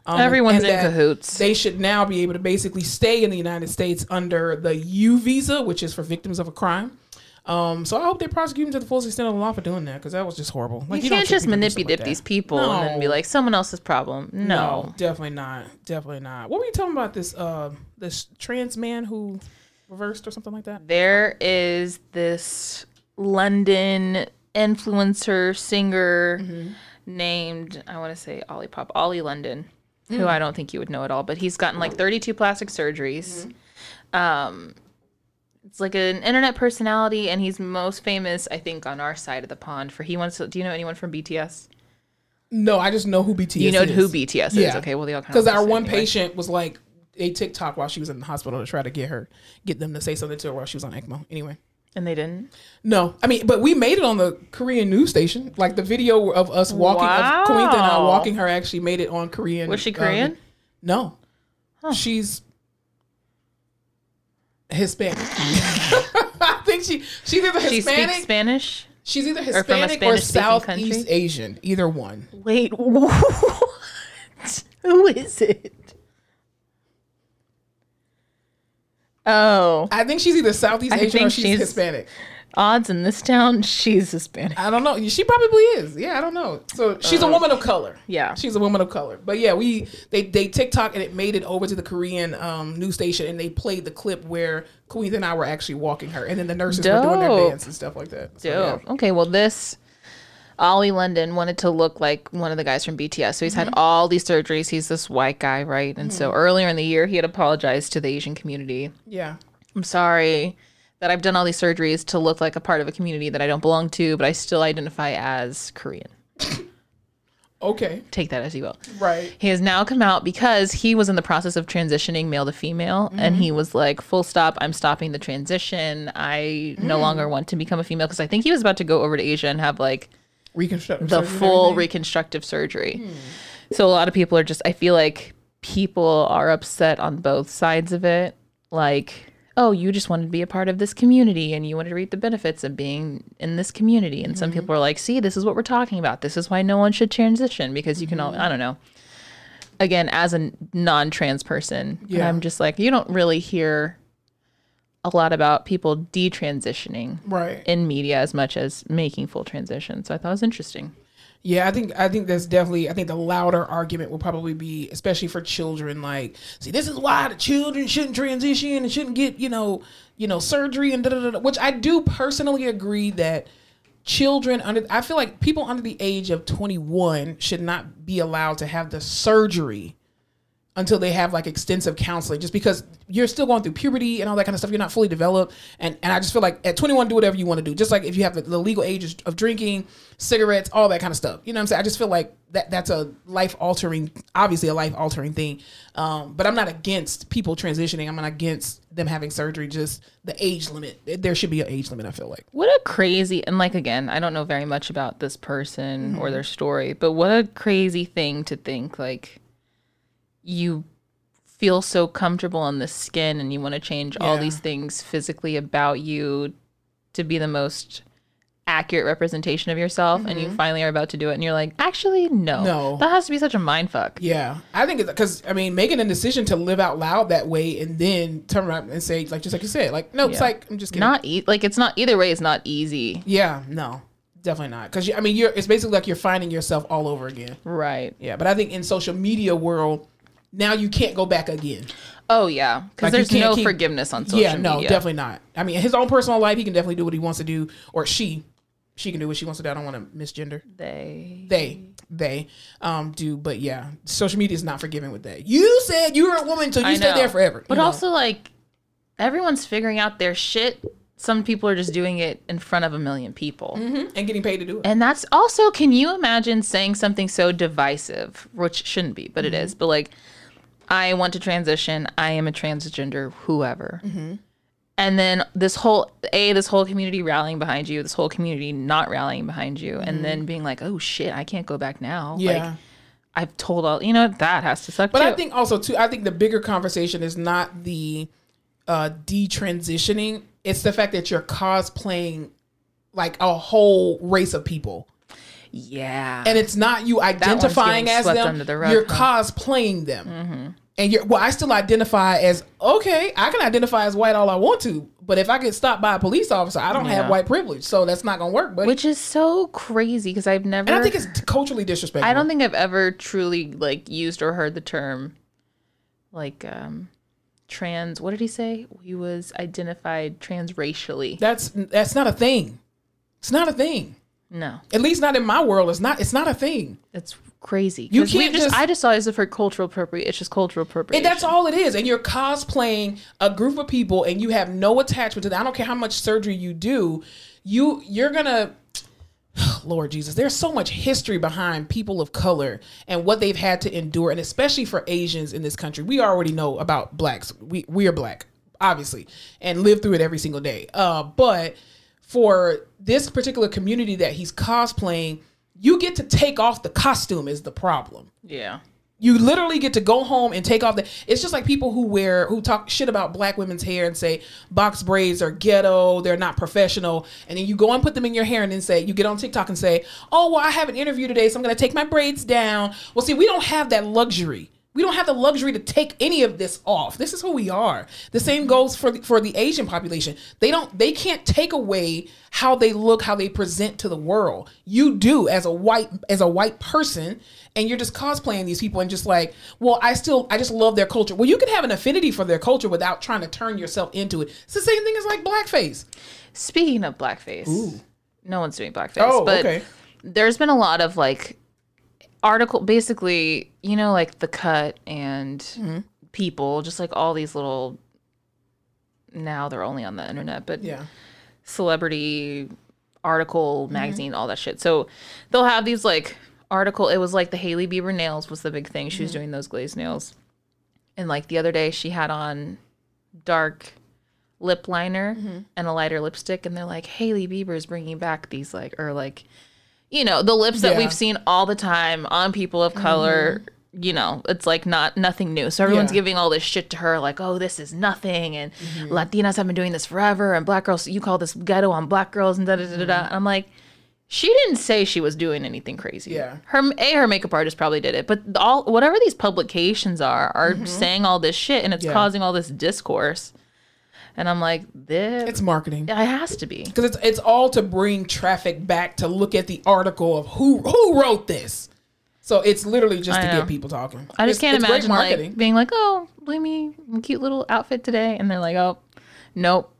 Um, Everyone's in cahoots. They should now be able to basically stay in the United States under the U visa, which is for victims of a crime. Um, so I hope they prosecute him to the fullest extent of the law for doing that because that was just horrible. Like, You can't just people into stuff manipulate like these people and then be like, someone else's problem. No. No, definitely not. Definitely not. What were you talking about? This uh, this trans man who reversed or something like that. There is this London influencer singer Mm-hmm. named I want to say Ollie Pop Ollie London, Mm. who I don't think you would know at all, but he's gotten like 32 plastic surgeries. Mm-hmm. Um, it's like an internet personality, and he's most famous, I think, on our side of the pond for he wants to. Do you know anyone from BTS? No, I just know who BTS. You know is. who BTS is? Okay, well they all Because our one patient was like a TikTok while she was in the hospital to try to get her, get them to say something to her while she was on ECMO. Anyway. and they didn't. No, I mean, but we made it on the Korean news station. Like the video of us walking, of Quinta and I walking her actually made it on Korean. Was she uh, Korean? no, she's Hispanic. I think she she's either She Hispanic. speaks Spanish. she's either Hispanic or, Spanish-speaking Southeast country? Asian. Either one. Wait, what? Who is it? Oh, I think she's either Southeast Asian or she's, she's- Hispanic. Odds in this town, she's Hispanic. I don't know. She probably is. Yeah, I don't know. So she's a woman of color. yeah. she's a woman of color. But yeah, we they they TikTok and it made it over to the Korean um, news station and they played the clip where Queen and I were actually walking her, and then the nurses were doing their dance and stuff like that. So, Dope. Okay, well, this Ollie London wanted to look like one of the guys from BTS. So he's Mm-hmm. had all these surgeries. He's this white guy, right? And so earlier in the year, he had apologized to the Asian community. yeah, I'm sorry that I've done all these surgeries to look like a part of a community that I don't belong to, but I still identify as Korean. Okay. Take that as you will. Right. He has now come out because he was in the process of transitioning male to female, and he mm-hmm. was like, "Full stop! I'm stopping the transition. I no mm. longer want to become a female." Because I think he was about to go over to Asia and have like Reconstruct the full reconstructive surgery. Hmm. So a lot of people are just. I feel like people are upset on both sides of it. Like, oh, you just wanted to be a part of this community and you wanted to reap the benefits of being in this community. And some mm-hmm. people are like, see, this is what we're talking about. This is why no one should transition because you can all. Mm-hmm. I don't know. Again, as a non-trans person, Yeah. I'm just like, you don't really hear a lot about people detransitioning Right. in media as much as making full transition. So I thought it was interesting. Yeah, I think I think that's definitely I think the louder argument will probably be especially for children like see this is why the children shouldn't transition and shouldn't get, you know, you know, surgery and da da da which I do personally agree that children under I feel like people under the age of 21 should not be allowed to have the surgery until they have like extensive counseling just because you're still going through puberty and all that kind of stuff you're not fully developed and and i just feel like at 21 do whatever you want to do just like if you have the, legal age of drinking cigarettes all that kind of stuff you know what i'm saying? I just feel like that that's a life altering obviously a life altering thing um, but i'm not against people transitioning i'm not against them having surgery just the age limit there should be an age limit i feel like. What a crazy and like again, I don't know very much about this person or their story, but what a crazy thing to think like you feel so comfortable in the skin and you want to change all these things physically about you to be the most accurate representation of yourself and you mm-hmm. finally are about to do it and you're like, actually no. No. That has to be such a mind fuck. Yeah, I think it's because I mean, making a decision to live out loud that way and then turn around and say, like, just like you said, like, no, it's like I'm just kidding. Not e- like it's not either way it's not easy. yeah, no, definitely not. Because I mean, you're it's basically like you're finding yourself all over again. Right. Yeah, but I think in social media world now you can't go back again. Oh yeah, because Like, there's no keep- forgiveness on social yeah, no, media. definitely not. I mean, his own personal life, he can definitely do what he wants to do, or she, she can do what she wants to do. I don't want to misgender. They They, they, um, do, but yeah, social media is not forgiving with that. You said you were a woman, so you stay there forever. But know? also, like, everyone's figuring out their shit. Some people are just doing it in front of a million people. Mhm, and getting paid to do it. And that's also, can you imagine saying something so divisive, which shouldn't be, but it Mm-hmm. is. But like, I want to transition. I am a transgender, whoever. Mm-hmm. And then this whole a this whole community rallying behind you, this whole community not rallying behind you, and then being like, "Oh shit, I can't go back now." Mm-hmm. Yeah. Like, I've told all you know that has to suck But too. I think also too, I think the bigger conversation is not the uh detransitioning. It's the fact that you're cosplaying like a whole race of people. Yeah, And it's not you identifying as them. the rug, you're huh? cosplaying them. And you're well, I still identify as okay, I can identify as white all I want to, but if I get stopped by a police officer, I don't have white privilege. So that's not gonna work. But which is so crazy because I've never. and I think it's culturally disrespectful. I don't think I've ever truly like used or heard the term like um trans. What did he say? He was identified transracially. that's that's not a thing. It's not a thing. No, At least not in my world. It's not it's not a thing. it's crazy. You can't just, just- I just saw it as for cultural appropriate. It's just cultural appropriation. And that's all it is. And you're cosplaying a group of people and you have no attachment to that. I don't care how much surgery you do. You you're gonna Lord Jesus, there's so much history behind people of color and what they've had to endure, and especially for Asians in this country. We already know about blacks. We we are black, obviously, and live through it every single day. Uh, but for this particular community that he's cosplaying, you get to take off the costume is the problem. Yeah. you literally get to go home and take off the it's just like people who wear who talk shit about black women's hair and say box braids are ghetto they're not professional. And then you go and put them in your hair and then say you get on tiktok and say oh well i have an interview today so i'm going to take my braids down. Well see we don't have that luxury we don't have the luxury to take any of this off. This is who we are. The same goes for the, for the Asian population. They don't they can't take away how they look, how they present to the world. You do as a white as a white person and you're just cosplaying these people and just like, well, I still I just love their culture. Well, you can have an affinity for their culture without trying to turn yourself into it. It's the same thing as like blackface. Speaking of blackface, no one's doing blackface. Oh, but okay. There's been a lot of like article, basically, you know, like the cut and Mm-hmm. people, just like all these little. Now they're only on the internet, but Yeah. celebrity article, Mm-hmm. magazine, all that shit. So they'll have these like article. It was like the Hailey Bieber nails was the big thing. She was Mm-hmm. doing those glazed nails, and like the other day she had on dark lip liner Mm-hmm. and a lighter lipstick, and they're like Hailey Bieber is bringing back these like or like, you know, the lips that Yeah. Mm-hmm. we've seen all the time on people of color. You know, it's like not nothing new. So everyone's Yeah. giving all this shit to her, like, "Oh, this is nothing," and Mm-hmm. Latinas have been doing this forever, and black girls, you call this ghetto on black girls, and da da da da. da. And I'm like, she didn't say she was doing anything crazy. Yeah. Her a her makeup artist probably did it, but all whatever these publications are are Mm-hmm. saying all this shit, and it's Yeah. causing all this discourse. And I'm like, this It's marketing. it has to be. because it's it's all to bring traffic back to look at the article of who who wrote this. So it's literally just to get people talking. I just It's- can't it's imagine like being like, oh, look at me, cute little outfit today, and they're like, oh, nope.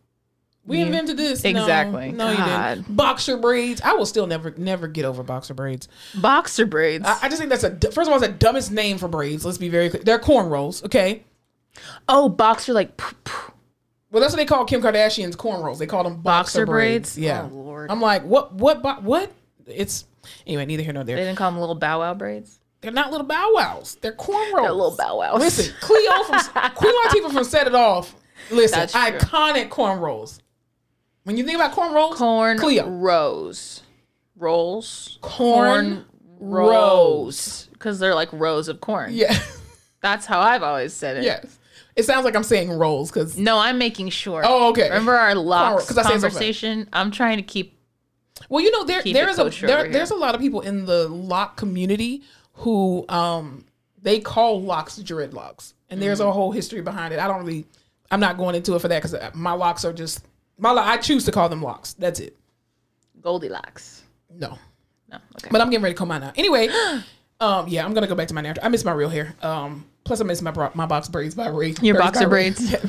we invented this. No, Exactly. No, you God. didn't. Boxer braids. I will still never never get over boxer braids. Boxer braids. I, I just think that's a first of all, it's the dumbest name for braids. Let's be very clear. They're cornrows. Okay. oh, boxer like. pff, pff. Well, that's what they call Kim Kardashian's cornrows. They call them boxer, Boxer braids. braids? Yeah. Oh, Lord. I'm like, what? What? bo- What? It's anyway. Neither here nor there. They didn't call them little bow wow braids. They're not little bow wows. They're cornrows. They're little bow wows. Listen, Cleo from Queen Latifah from Set It Off. Listen, iconic cornrows. When you think about cornrows, corn Cleo, rose rolls corn, rows because they're like rows of corn. Yeah, That's how I've always said it. yes. It sounds like I'm saying rolls because. No, I'm making sure. Oh, okay. Remember our locks 'cause I say it so fast. conversation? I'm trying to keep. Well, you know, there there is a there, there's a lot of people in the lock community who um they call locks dreadlocks, and there's Mm. a whole history behind it. I don't really, I'm not going into it for that because my locks are just my I choose to call them locks. That's it. Goldilocks. No. No. Okay. But I'm getting ready to come out now. Anyway, um, yeah, I'm gonna go back to my natural. I miss my real hair. Um, plus I miss my bro- my box braids by Ray. Your boxer braids? Yeah.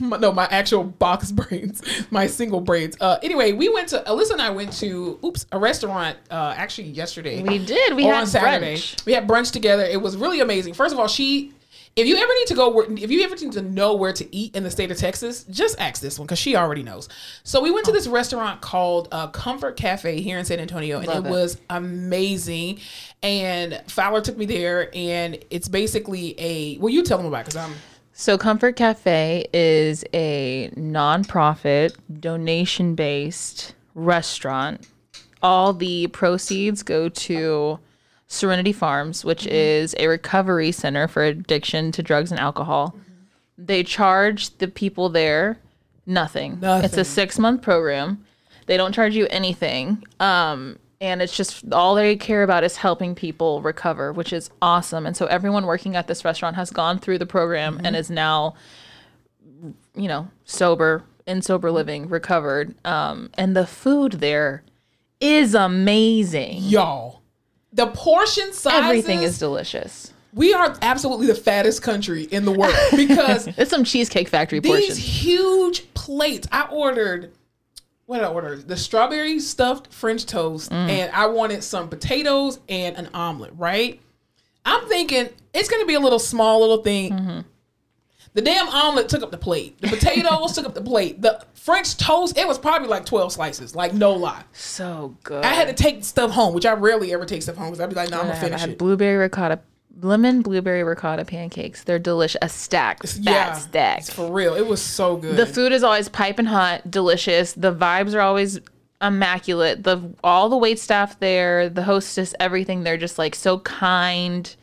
My- no, my actual box braids, my single braids. Uh, anyway, we went to Alyssa and I went to oops a restaurant. Uh, actually yesterday we did. We on had Saturday. brunch. We had brunch together. It was really amazing. First of all, she. If you ever need to go, where, if you ever need to know where to eat in the state of Texas, just ask this one because she already knows. So we went to this restaurant called uh, Comfort Cafe here in San Antonio, and it it. was amazing. And Fowler took me there, and it's basically a. Well, you tell them about because I'm. So Comfort Cafe is a nonprofit, donation-based restaurant. All the proceeds go to Serenity Farms, which is a recovery center for addiction to drugs and alcohol. They charge the people there nothing. It's a six-month program. They don't charge you anything. Um, and it's just all they care about is helping people recover, which is awesome. And so everyone working at this restaurant has gone through the program and is now, you know, sober in sober living, recovered. Um, and the food there is amazing. Y'all, the portion sizes. Everything is delicious. We are absolutely the fattest country in the world because It's some Cheesecake Factory these portions. huge plates. I ordered what did I order? The strawberry stuffed French toast, Mm. and I wanted some potatoes and an omelet. Right? I'm thinking it's gonna be a little small little thing. Mm-hmm. The damn omelet took up the plate. The potatoes took up the plate. The French toast, it was probably like 12 slices. Like no lie. So good. I had to take stuff home, which I rarely ever take stuff home because I'd be like, no, I'm gonna had- I had it. blueberry ricotta, lemon blueberry ricotta pancakes. They're delicious. A stack, fat yeah, stack. it's for real. It was so good. The food is always piping hot, delicious. The vibes are always immaculate. The all the wait staff there, the hostess, everything. They're just like so kind.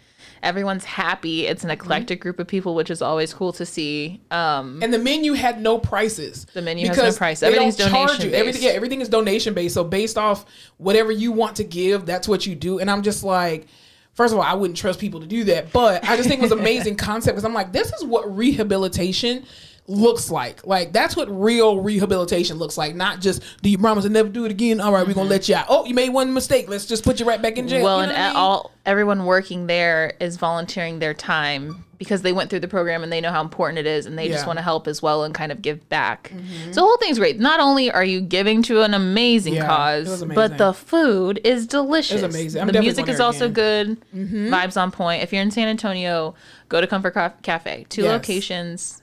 Everyone's happy. It's an Mm-hmm. eclectic group of people, which is always cool to see. Um, and the menu had no prices. The menu has no price. Everything's donation. Everything, based. yeah, everything is donation based. So based off whatever you want to give, that's what you do. And I'm just like, first of all, I wouldn't trust people to do that, but I just think it was an amazing concept because I'm like, this is what rehabilitation looks like. Like that's what real rehabilitation looks like. Not just do you promise to never do it again? All right, we're gonna let you out. Oh, you made one mistake. Let's just put you right back in jail. well, You know and mean? all everyone working there is volunteering their time because they went through the program and they know how important it is, and they just Yeah. Mm-hmm. want to help as well and kind of give back. So the whole thing's great. Not only are you giving to an amazing Yeah, cause, was but the food is delicious. amazing. The music is also again. Mm-hmm. good. Vibes on point. If you're in San Antonio, go to Comfort Cafe. Two Yes. locations.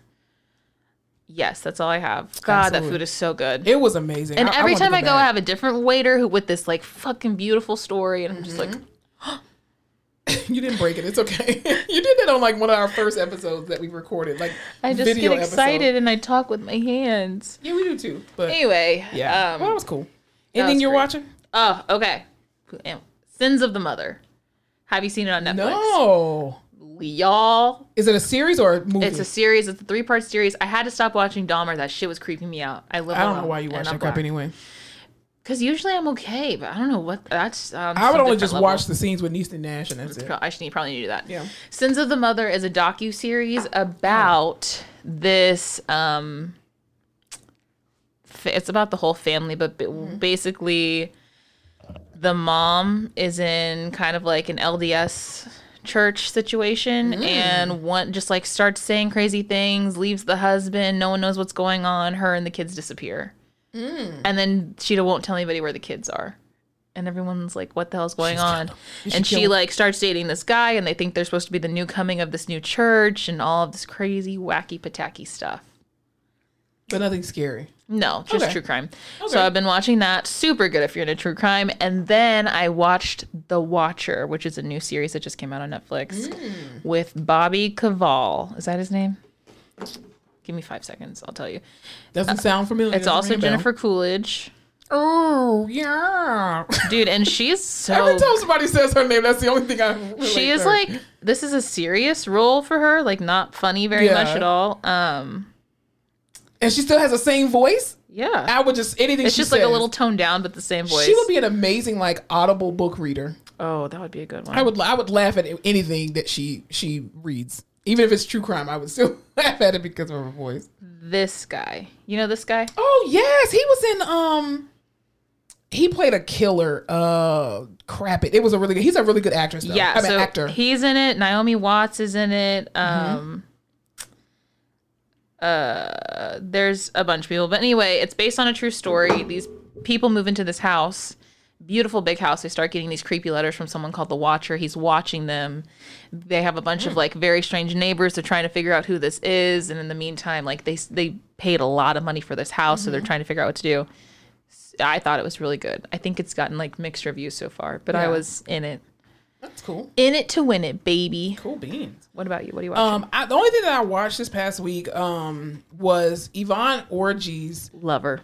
Yes, that's all I have. God, that food is so good. it was amazing. And I- I every wanna time I go, back. I have a different waiter who with this like fucking beautiful story, and I'm just like, Mm-hmm. you didn't break it. It's okay. you did that on like one of our first episodes that we recorded. Like I just video get episode. excited and I talk with my hands. Yeah, we do too. But Anyway, yeah, Um, well, that was cool. was Anything you're great. watching? oh, okay. Sins of the Mother. Have you seen it on Netflix? No. Y'all, Is it a series or a movie? it's a series. It's a three part series. I had to stop watching Dahmer. That shit was creeping me out. I live I don't know why you watch that crap anyway. Because usually I'm okay, but I don't know what that's. Um, I would only just level. watch the scenes with Niecy Nash and that's it. I should probably need to do that. Yeah. Sins of the Mother is a docu series about this. Um, it's about the whole family, but Mm-hmm. basically, the mom is in kind of like an LDS church situation Mm. and one just like starts saying crazy things leaves the husband no one knows what's going on her and the kids disappear Mm. and then she won't tell anybody where the kids are and everyone's like what the hell's going on and she kill- like starts dating this guy and they think they're supposed to be the new coming of this new church and all of this crazy wacky pataki stuff But nothing scary. No just Okay. true crime Okay. so i've been watching that super good if you're into true crime and then i watched the watcher which is a new series that just came out on netflix Mm. with bobby cannavale is that his name give me five seconds i'll tell you Doesn't sound familiar. Uh, it's also ring a bell. jennifer coolidge Oh yeah. dude and she's so Every time somebody says her name, that's the only thing I. She is like this is a serious role for her like not funny very Yeah. much at all um and she still has the same voice. yeah I would just anything. it's just like a little toned down but the same voice She would be an amazing like audible book reader. oh that would be a good one I would I would laugh at anything that she she reads, even if it's true crime. I would still laugh at it because of her voice. this guy you know this guy Oh yes, he was in um. He played a killer. Uh, crap it. It was a really good. He's a really good actress. Though. yeah I mean so actor. he's in it naomi watts is in it um uh there's a bunch of people. But anyway it's based on a true story. These people move into this house beautiful big house. They start getting these creepy letters from someone called the watcher. He's watching them. They have a bunch of like very strange neighbors. They're trying to figure out who this is. And in the meantime like they they paid a lot of money for this house. So they're trying to figure out what to do. I thought it was really good. I think it's gotten like mixed reviews so far but i was in it That's cool. in it to win it, baby. Cool beans. What about you? What are you watching? Um, I, the only thing that I watched this past week um was Yvonne Orji's. Lover.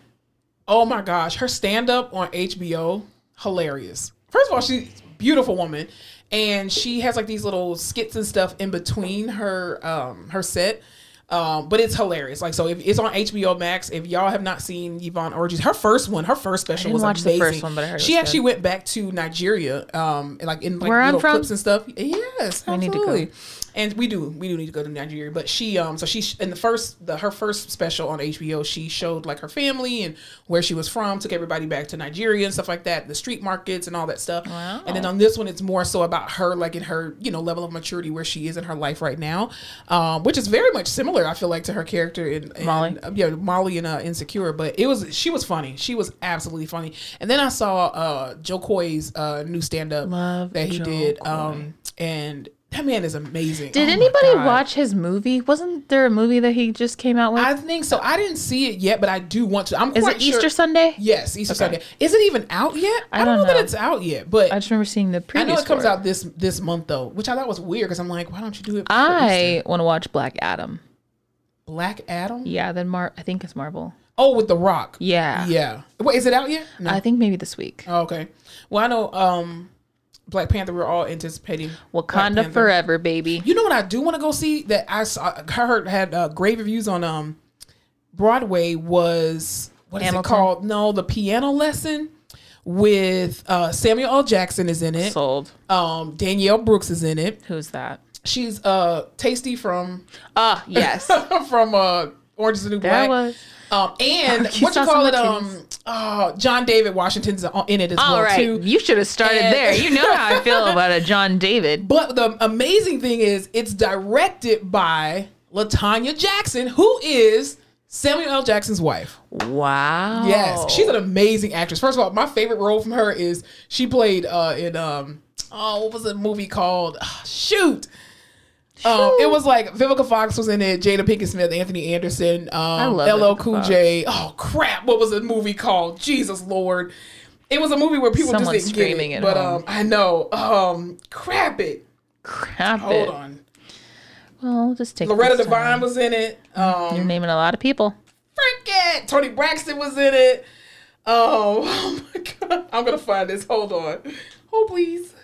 Oh my gosh, her stand up on HBO, hilarious. First of all, she's a beautiful woman, and she has like these little skits and stuff in between her um her set. Um, but it's hilarious. Like so, if it's on HBO Max, if y'all have not seen Yvonne Orji's, her first one, her first special was watch the first one, but I heard she actually good. went back to Nigeria, um, and, like in like Where little clips and stuff. Yes, We need to go. absolutely. And we do, we do need to go to Nigeria. But she, um, so she in the first, the her first special on HBO, she showed like her family and where she was from, took everybody back to Nigeria and stuff like that, the street markets and all that stuff. Wow. And then on this one, it's more so about her, like in her, you know, level of maturity where she is in her life right now, um, which is very much similar. I feel like to her character in, in Molly. uh, yeah, Molly in uh, Insecure. But it was, she was funny. She was absolutely funny. And then I saw uh, Jo Koy's uh, new stand up that he Joe did, um, and that man is amazing. Did Oh anybody watch his movie? Wasn't there a movie that he just came out with? I think so. I didn't see it yet, but I do want to. I'm Is quite it sure- Easter Sunday? Yes, Easter Sunday. Is it even out yet? I, don't don't know, know. that it's out yet, but I just remember seeing the previous. I know it comes for out this this month though, which I thought was weird because I'm like, why don't you do it? I want to watch Black Adam. Black Adam. Yeah, then Mar. I think it's Marvel. Oh, with the Rock. Yeah. Yeah. Wait, is it out yet? No. I think maybe this week. Oh, okay. Well, I know um, Black Panther. We're all anticipating Wakanda forever, baby. You know what I do want to go see that I saw heard had uh, great reviews on um Broadway was what is Hamilton? it called? No, the piano lesson with uh Samuel L. Jackson is in it. Sold. Um Danielle Brooks is in it. Who's that? She's uh Taystee from Ah, yes. from uh Orange is the New That Black. was. Um and what you call it? Um oh John David Washington's in it as All well right, too. you should have started And- there. You know how I feel about a John David. But the amazing thing is, it's directed by Latanya Jackson, who is Samuel L. Jackson's wife. Wow. Yes, she's an amazing actress. First of all, my favorite role from her is she played uh, in um oh what was the movie called? Ah, shoot. Um, it was like Vivica Fox was in it, Jada Pinkett Smith, Anthony Anderson, um, LL Cool J. Oh crap! What was the movie called? Jesus Lord! It was a movie where people Someone's just didn't get screaming it. at but home. um, I know. Um, crap it. Crap Hold it. on. Well, just take Loretta Devine was in it. Um, You're naming a lot of people. frick it. Toni Braxton was in it. Oh, oh my god. I'm gonna find this. Hold on. Oh please.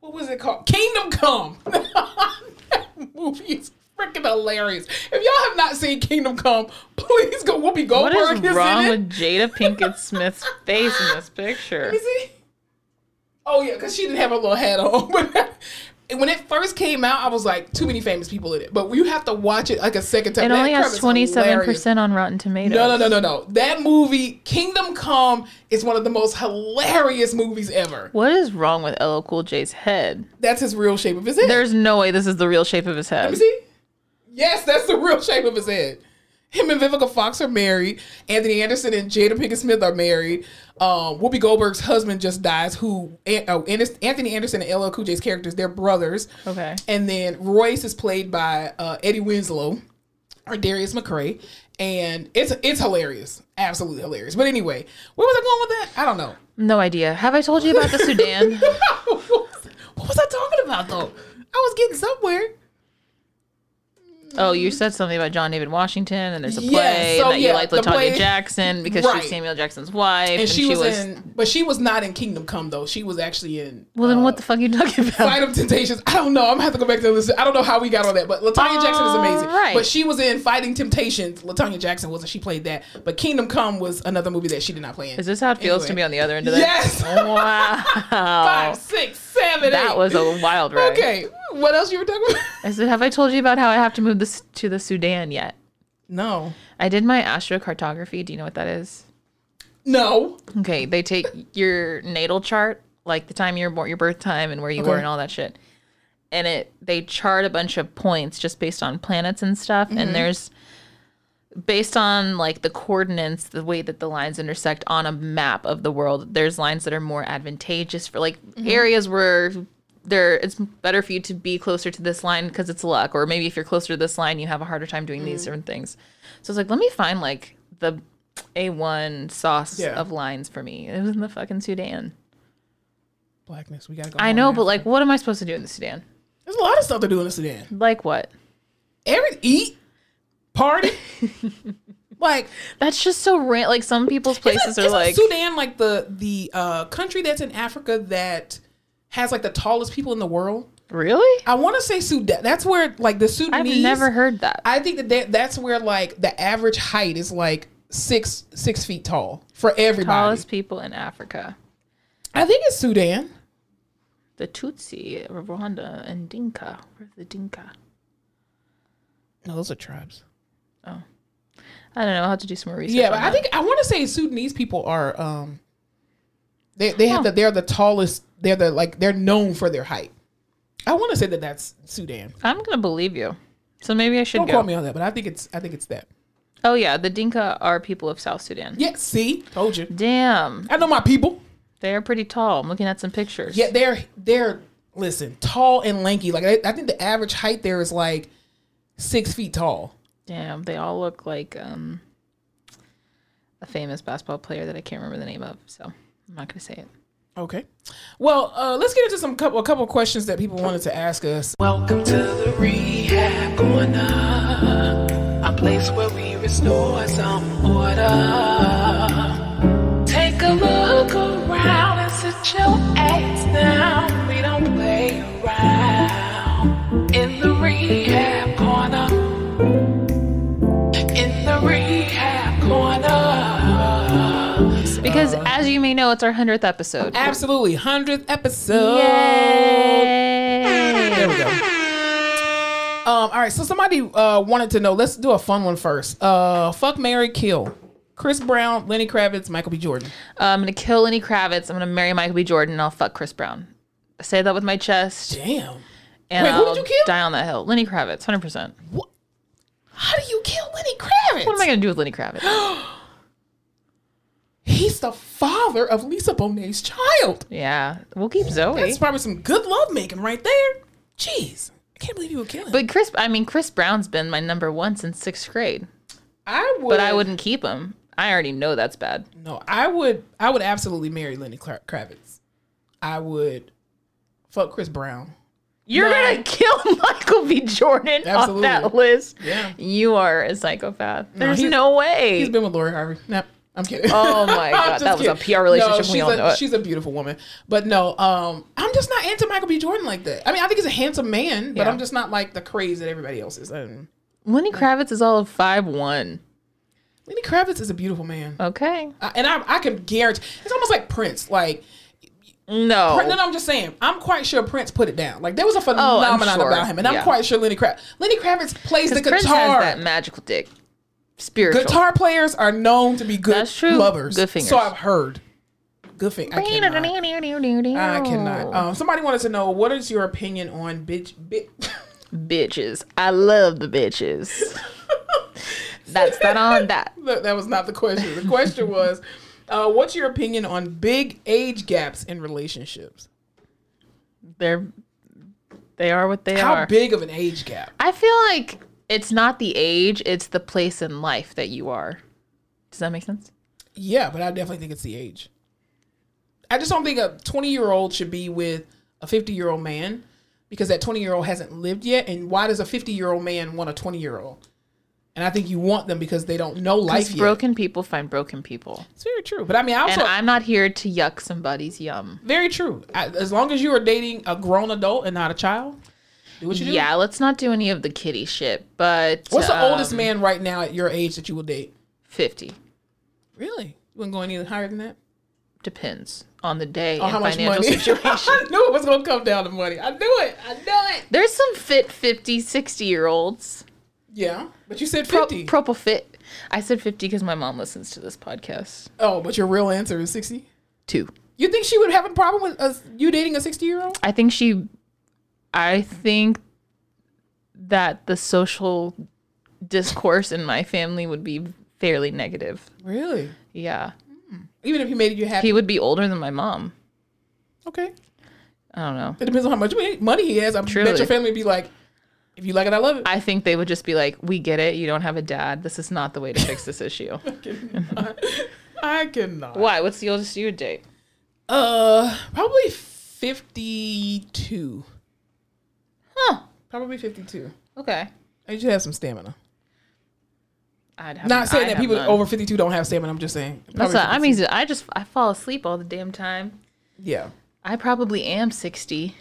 What was it called? Kingdom Come. that movie is freaking hilarious. If y'all have not seen Kingdom Come, please go. Whoopi What Goldberg is wrong with Jada Pinkett Smith's face in this picture? Oh yeah, because she didn't have a little hat on. But when it first came out, I was like, too many famous people in it. But you have to watch it like a second time. It That only has twenty seven percent on Rotten Tomatoes. No, no, no, no, no. That movie, Kingdom Come, is one of the most hilarious movies ever. What is wrong with LL Cool J's head? That's his real shape of his head. There's no way this is the real shape of his head. Let me see. Yes, that's the real shape of his head. Him and Vivica Fox are married. Anthony Anderson and Jada Pinkett Smith are married. Um, Whoopi Goldberg's husband just dies. Who? Oh, Anthony Anderson and LL Cool J's characters, they're brothers. Okay. And then Royce is played by uh, Eddie Winslow or Darius McCrary, and it's it's hilarious, absolutely hilarious. But anyway, where was I going with that? I don't know. No idea. Have I told you about the Sudan? what was I talking about though? I was getting somewhere. Oh, you said something about John David Washington, and there's a Yeah, play so, and that you yeah, like the Latanya play- Jackson because Right. she's Samuel Jackson's wife, And, she, was, in, but she was not in Kingdom Come though. She was actually in. Well, then what uh, the fuck are you talking about? Fight of Temptations. I don't know. I'm gonna have to go back to listen. I don't know how we got on that, but Latanya Jackson is amazing. Alright. But she was in Fighting Temptations. Latanya Jackson wasn't. She played that. But Kingdom Come was another movie that she did not play in. Is this how it feels to Anyway. be on the other end of that? Yes. Wow. Five, six, seven, That eight. was a wild ride. okay. What else you were talking about? I said, have I told you about how I have to move this to the Sudan yet? No. I did my astrocartography. Do you know what that is? No. Okay, they take your natal chart, like the time you're born, your birth time, and where you were, and all that shit. And it they chart a bunch of points just based on planets and stuff. Mm-hmm. And there's based on like the coordinates, the way that the lines intersect on a map of the world. There's lines that are more advantageous for like Mm-hmm. areas where there it's better for you to be closer to this line because it's luck, or maybe if you're closer to this line, you have a harder time doing Mm. these different things. So I was like, let me find like the A1 sauce Yeah. of lines for me. It was in the fucking Sudan. Blackness. We gotta go. I know, now. but like, what am I supposed to do in the Sudan? there's a lot of stuff to do in the Sudan. Like what? Every eat, party. like That's just so rant. Like some people's places Isn't- are isn't like, Sudan, like the the uh, country that's in Africa that has like the tallest people in the world. really? I want to say Sudan. That's where like the Sudanese. I've never heard that. I think that, that that's where like the average height is like six six feet tall for everybody. Tallest people in Africa. I think it's Sudan. The Tutsi, Rwanda, and Dinka. Where's the Dinka? No, those are tribes. I don't know. I'll have to do some more research. Yeah, but I that. think I want to say Sudanese people are um they they have the they're the tallest. They're the like they're known for their height. I want to say that that's Sudan. I'm gonna believe you. So maybe I should Don't go. quote me on that, but I think it's I think it's that. Oh yeah, the Dinka are people of South Sudan. Yeah, see, told you. Damn, I know my people. they are pretty tall. I'm looking at some pictures. Yeah, they're they're listen tall and lanky. Like I, I think the average height there is like six feet tall. Damn, they all look like um a famous basketball player that I can't remember the name of. So I'm not gonna say it. Okay. Well, uh, let's get into some couple a couple questions that people wanted to ask us. Welcome to the rehab corner, a place where we restore some order. Take a look around and sit your ass down. We don't play around in the rehab you may know, it's our hundredth episode. Absolutely, hundredth episode. Yay! There we go. Um, all right, so somebody uh, wanted to know. Let's do a fun one first. Uh, fuck Mary Kill. Chris Brown, Lenny Kravitz, Michael B. Jordan. Uh, I'm gonna kill Lenny Kravitz. I'm gonna marry Michael B. Jordan. and I'll fuck Chris Brown. I say that with my chest, Damn. and Wait, who I'll did you kill? die on that hill. Lenny Kravitz, hundred percent. What? How do you kill Lenny Kravitz? What am I gonna do with Lenny Kravitz? He's the father of Lisa Bonet's child. yeah, we'll keep Zoe. That's probably some good love making right there. Jeez, I can't believe you would kill him. But Chris, I mean, Chris Brown's been my number one since sixth grade. I would. But I wouldn't keep him. I already know that's bad. No, I would. I would absolutely marry Lenny Kra- Kravitz. I would fuck Chris Brown. You're No. gonna kill Michael B. Jordan Absolutely. off that list. Yeah. You are a psychopath. There's he's- no way. He's been with Lori Harvey. No, I'm kidding. Oh my God, that was a. PR relationship, No, we she's all a, know it. She's a beautiful woman, but no, um, I'm just not into Michael B. Jordan like that. I mean, I think he's a handsome man, but Yeah. I'm just not like the craze that everybody else is. And Lenny Kravitz is all of five one. Lenny Kravitz is a beautiful man, Okay. I, and I, I can guarantee it's almost like Prince. Like, No. no, no, I'm just saying. I'm quite sure Prince put it down. Like there was a phenomenon sure. about him, and I'm quite sure Lenny Kravitz. Lenny Kravitz plays the Because Prince guitar. has that magical dick. Spiritual. Guitar players are known to be good That's true. lovers. Good fingers. So I've heard. Good thing. I cannot. I cannot. Um, somebody wanted to know what is your opinion on bitch. Bi- Bitches. I love the bitches. That's that on that. that that was not the question. The question was, uh, what's your opinion on big age gaps in relationships? They're they are what they How are. How big of an age gap? I feel like it's not the age, it's the place in life that you are. Does that make sense? Yeah, but I definitely think it's the age. I just don't think a 20 year old should be with a 50 year old man because that 20 year old hasn't lived yet. And why does a 50 year old man want a 20 year old? And I think you want them because they don't know life yet. broken people find broken people. It's very true. But I mean, I also And I'm not here to yuck somebody's yum. very true. I, as long as you are dating a grown adult and not a child, what you do. Yeah, let's not do any of the kitty shit. But What's the um, oldest man right now at your age that you will date? Fifty Really? You wouldn't go any higher than that? depends on the day On and how much financial money? situation. I knew it was going to come down to money. I knew it. I knew it. There's some fit 50, 60 year olds. Yeah, but you said Pro- 50. Propo fit. I said 50 because my mom listens to this podcast. oh, but your real answer is 60? Two. You think she would have a problem with us, you dating a 60 year old? I think she, I think that the social discourse in my family would be fairly negative. Really? Yeah. Even if he made you happy? He would be older than my mom. okay. I don't know. It depends on how much money he has. I bet Truly. your family would be like, if you like it, I love it. I think they would just be like, we get it. You don't have a dad. This is not the way to fix this issue. I cannot. Why? What's the oldest you would date? Uh, probably 52. Huh. Probably 52. Okay. I should have some stamina. I'd have Not saying I'd that have people none. over 52 don't have stamina. I'm just saying. That's not, I mean, I just I fall asleep all the damn time. yeah. I probably am sixty.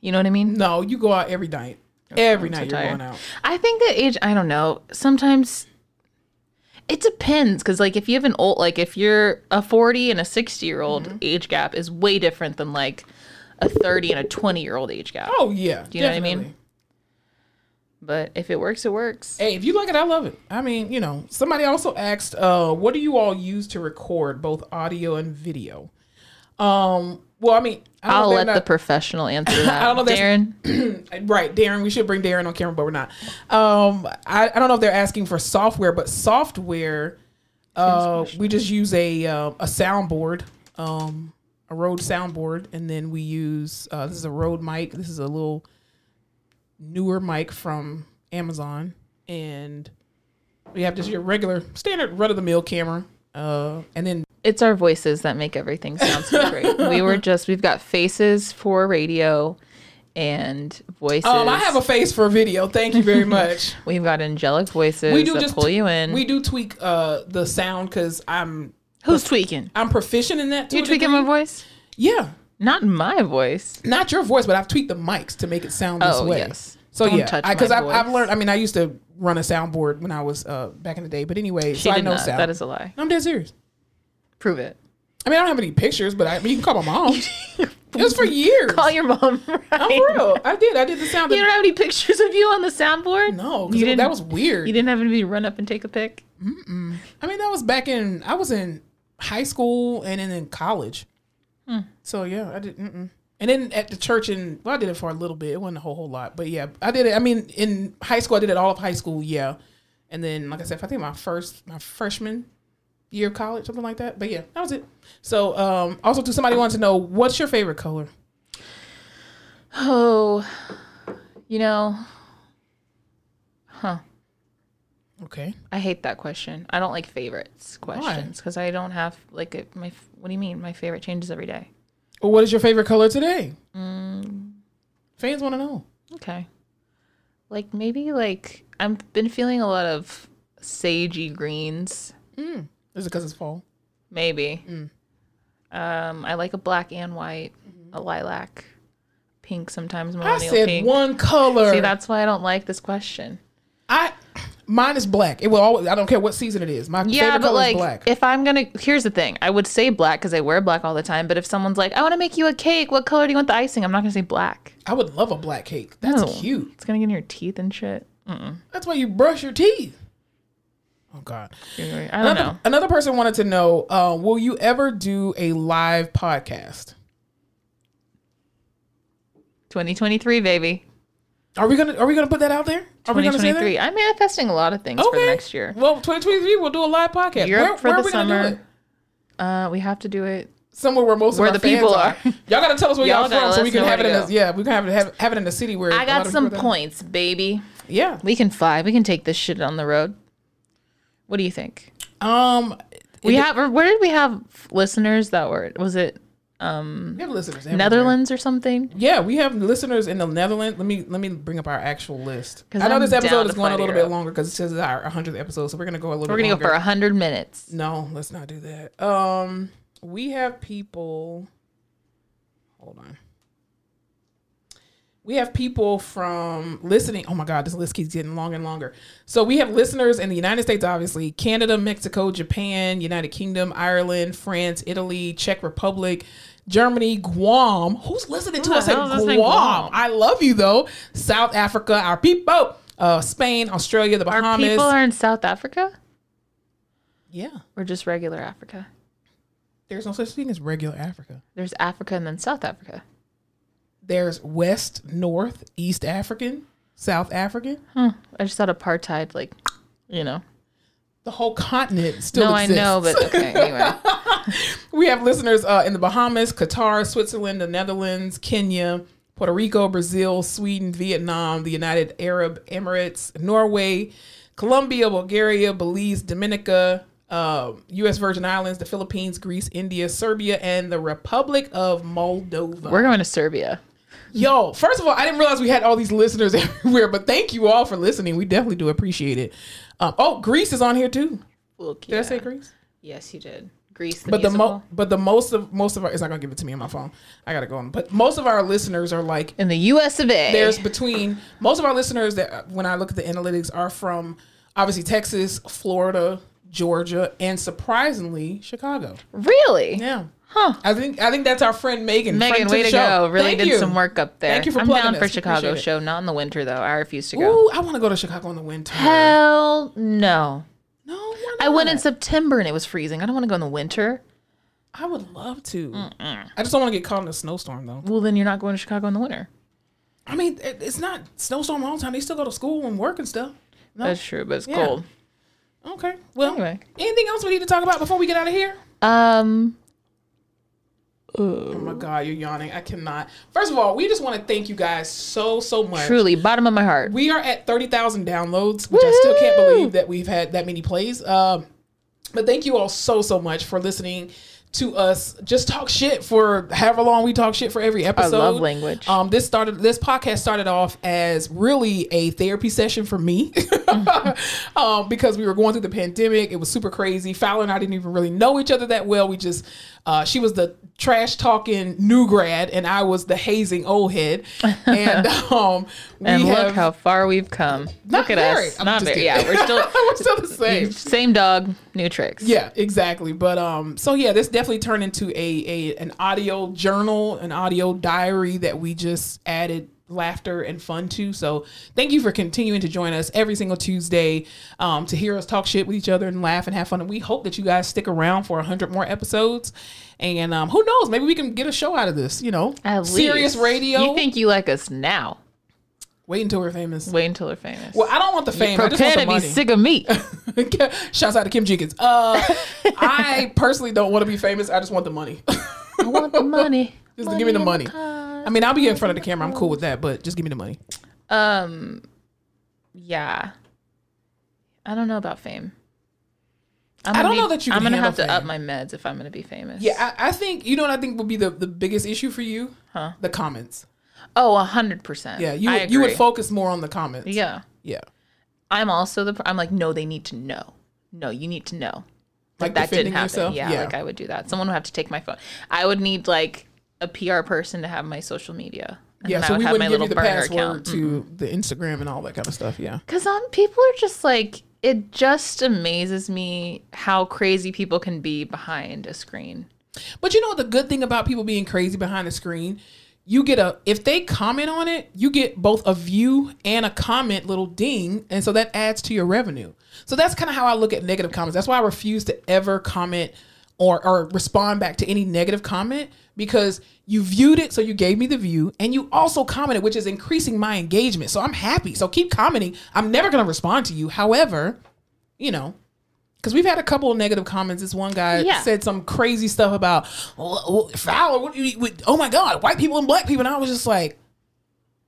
You know what I mean? No, you go out every night. Every I'm so night you're going out. I think that age. I don't know. Sometimes it depends because, like, if you have an old, like, if you're a forty and a sixty year old Mm-hmm. age gap is way different than like a thirty and a twenty year old age gap. Oh yeah. Do you know what I mean? But if it works, it works. Hey, if you like it, I love it. I mean, you know, somebody also asked, uh, what do you all use to record both audio and video? Um, well, I mean, I don't I'll know let they're the professional answer that. I don't know Darren. right, Darren. We should bring Darren on camera, but we're not. Um, I, I don't know if they're asking for software, but software, uh, we just use a uh, a soundboard, um, a Rode soundboard, and then we use uh, this is a Rode mic. This is a little newer mic from Amazon, and we have just your regular standard run of the mill camera, uh, and then It's our voices that make everything sound so great. we were just we've got faces for radio and voices. um, I have a face for video. Thank you very much. We've got angelic voices we do just pull you in. We do tweak uh, the sound because I'm Who's tweaking? I'm proficient in that. To You a tweaking degree. my voice? Yeah, Not my voice. not your voice, but I've tweaked the mics to make it sound this Oh, way. yes. So Don't yeah, touch because my I've, I've voice. learned. I mean, I used to run a soundboard when I was uh, back in the day. But anyway, She so I did know not. sound. That is a lie. I'm dead serious. Prove it. I mean, I don't have any pictures, but I, I mean, you can call my mom. it was for years. Call your mom. Right? I'm real. I did. I did the sound. You don't have any pictures of you on the soundboard? no, 'cause you it- didn't. that was weird. You didn't have anybody run up and take a pic. I mean, that was back in. I was in high school and then in college. Hmm. So yeah, I did. Mm-mm. And then at the church, and well, I did it for a little bit. It wasn't a whole whole lot, but yeah, I did it. I mean, in high school, I did it all of high school. Yeah, and then like I said, I think my first my freshman year of college, something like that. But yeah, that was it. So um, also, to somebody wanted to know what's your favorite color. Oh, you know, huh? Okay. I hate that question. I don't like favorites questions because I don't have like a, my. What do you mean? My favorite changes every day. Well, what is your favorite color today? Fans want to know. Okay. Like maybe like I've been feeling a lot of sagey greens. Is it because it's fall? Maybe. Mm. Um, I like a black and white, a lilac, pink sometimes Mm-hmm. I millennial said pink. one color. See, that's why I don't like this question. Mine is black. It will always. I don't care what season it is. My Yeah, favorite but color like, is black. if I'm gonna, here's the thing: I would say black because I wear black all the time. But if someone's like, "I want to make you a cake. What color do you want the icing?" I'm not gonna say black. I would love a black cake. That's No. cute. It's gonna get in your teeth and shit. Mm. That's why you brush your teeth. Oh God. I don't Another, know. another person wanted to know: uh, Will you ever do a live podcast? 2023, baby. Are we gonna Are we gonna put that out there? Are we gonna say that? 2023. I'm manifesting a lot of things for next year. Well, 2023, we'll do a live podcast. Europe where, for where the are we gonna do summer. it? Uh, we have to do it. Somewhere where most Where of our the people fans are. Y'all gotta tell us where Y'all y'all, gotta from, let so we us can know have it where in to go. yeah, we can have it have, have it in the city where a I lot got of some people points, baby. Yeah. We can fly. We can take this shit on the road. What do you think? Um, We have. Or where did we have listeners that were? Was it we have listeners. everywhere. Netherlands or something? Yeah, we have listeners in the Netherlands. Let me let me bring up our actual list. I know I'm this episode is going a little bit longer because it says our 100th episode, so we're gonna go a little. We're gonna longer. go for hundred minutes. No, let's not do that. Um, we have people. Hold on. We have people from listening. Oh my God, this list keeps getting longer and longer. So we have listeners in the United States, obviously, Canada, Mexico, Japan, United Kingdom, Ireland, France, Italy, Czech Republic, Germany, Guam. Who's listening to Who the us is Guam? Guam? I love you though. South Africa, our people. Uh, Spain, Australia, the Our Bahamas. people are in South Africa, yeah, or just regular Africa? there's no such thing as regular Africa. There's Africa and then South Africa. There's West, North, East African, South African. I just thought apartheid, like, you know. The whole continent still no, exists. I know, but okay. Anyway, we have listeners uh, in the Bahamas, Qatar, Switzerland, the Netherlands, Kenya, Puerto Rico, Brazil, Sweden, Vietnam, the United Arab Emirates, Norway, Colombia, Bulgaria, Belize, Dominica, uh, U.S. Virgin Islands, the Philippines, Greece, India, Serbia, and the Republic of Moldova. we're going to Serbia. Yo, first of all, I didn't realize we had all these listeners everywhere, but thank you all for listening. We definitely do appreciate it. Um, oh, Greece is on here too. Look, Did I say Greece? Yes, you did. Grease, the But the musical. mo- but the most of most of our it's not gonna give it to me on my phone. I gotta go on. But most of our listeners are like in the U.S. of A. there's between most of our listeners that when I look at the analytics are from obviously Texas, Florida, Georgia, and surprisingly Chicago. really. Yeah. Huh. I think I think that's our friend Megan. Megan, friend way to show. go! Really Thank did you. some work up there. Thank you for I'm down for. Chicago show, not in the winter though. I refuse to go. Ooh, I want to go to Chicago in the winter. Hell no! no, I went in? September and it was freezing. I don't want to go in the winter. I would love to. I just don't want to get caught in a snowstorm though. Well, then you're not going to Chicago in the winter. I mean, it, it's not snowstorm all the time. They still go to school and work and stuff. No. That's true, but it's Yeah. cold. Okay. Well, Anyway. anything else we need to talk about before we get out of here? Um, Oh my God, you're yawning. I cannot. First of all, we just want to thank you guys so, so much. truly, bottom of my heart. We are at 30,000 downloads, which I still can't believe that we've had that many plays. Um, but thank you all so, so much for listening to us just talk shit for however long we talk shit for every episode. love language. Um, this started, this podcast started off as really a therapy session for me um, because we were going through the pandemic. It was super crazy. Fowler and I didn't even really know each other that well. We just, uh, she was the trash talking new grad and I was the hazing old head. And, um, we and look have, how far we've come. Not look at very. us. I'm Not very. kidding. Yeah, we're still we're still the same. same dog, new tricks. Yeah, exactly. But um, so yeah, this definitely turned into a, a an audio journal, an audio diary that we just added laughter and fun too. So thank you for continuing to join us every single Tuesday um, to hear us talk shit with each other and laugh and have fun. And we hope that you guys stick around for a hundred more episodes. And um, who knows, maybe we can get a show out of this. You know, At serious least. radio. You think you like us now? Wait until we're famous. Wait until we're famous. Well, I don't want the fame. I just want the to be money. sick of me. Shouts out to Kim Jenkins. Uh, I personally don't want to be famous. I just want the money. I want the money. Just give me the money. I mean, I'll be in front of the camera. I'm cool with that, but just give me the money. Um, yeah. I don't know about fame. I'm I don't be- know that you I'm gonna have to up my meds if I'm gonna be famous. Yeah, I, I think you know what I think would be the, the biggest issue for you. Huh? The comments. Oh, a hundred percent. Yeah, you would, you would focus more on the comments. Yeah, yeah. I'm also the. I'm like, no, they need to know. No, you need to know. Like that didn't happen. Yeah, Yeah. like I would do that. Someone would have to take my phone. I would need like a PR person to have my social media. And Yeah, then I so would we have wouldn't my give you little the burner password account. to the Instagram and all that kind of stuff. Yeah. Because um, people are just like, it just amazes me how crazy people can be behind a screen. But you know the good thing about people being crazy behind a screen? You get a if they comment on it, you get both a view and a comment little ding, and so that adds to your revenue. So that's kind of how I look at negative comments. That's why I refuse to ever comment or or respond back to any negative comment because you viewed it, so you gave me the view, and you also commented, which is increasing my engagement. So I'm happy. So keep commenting. I'm never gonna respond to you. However, you know, because we've had a couple of negative comments. This one guy Yeah. said some crazy stuff about "Well, well, Fowler. What, what- oh my God, white people and black people. And I was just like,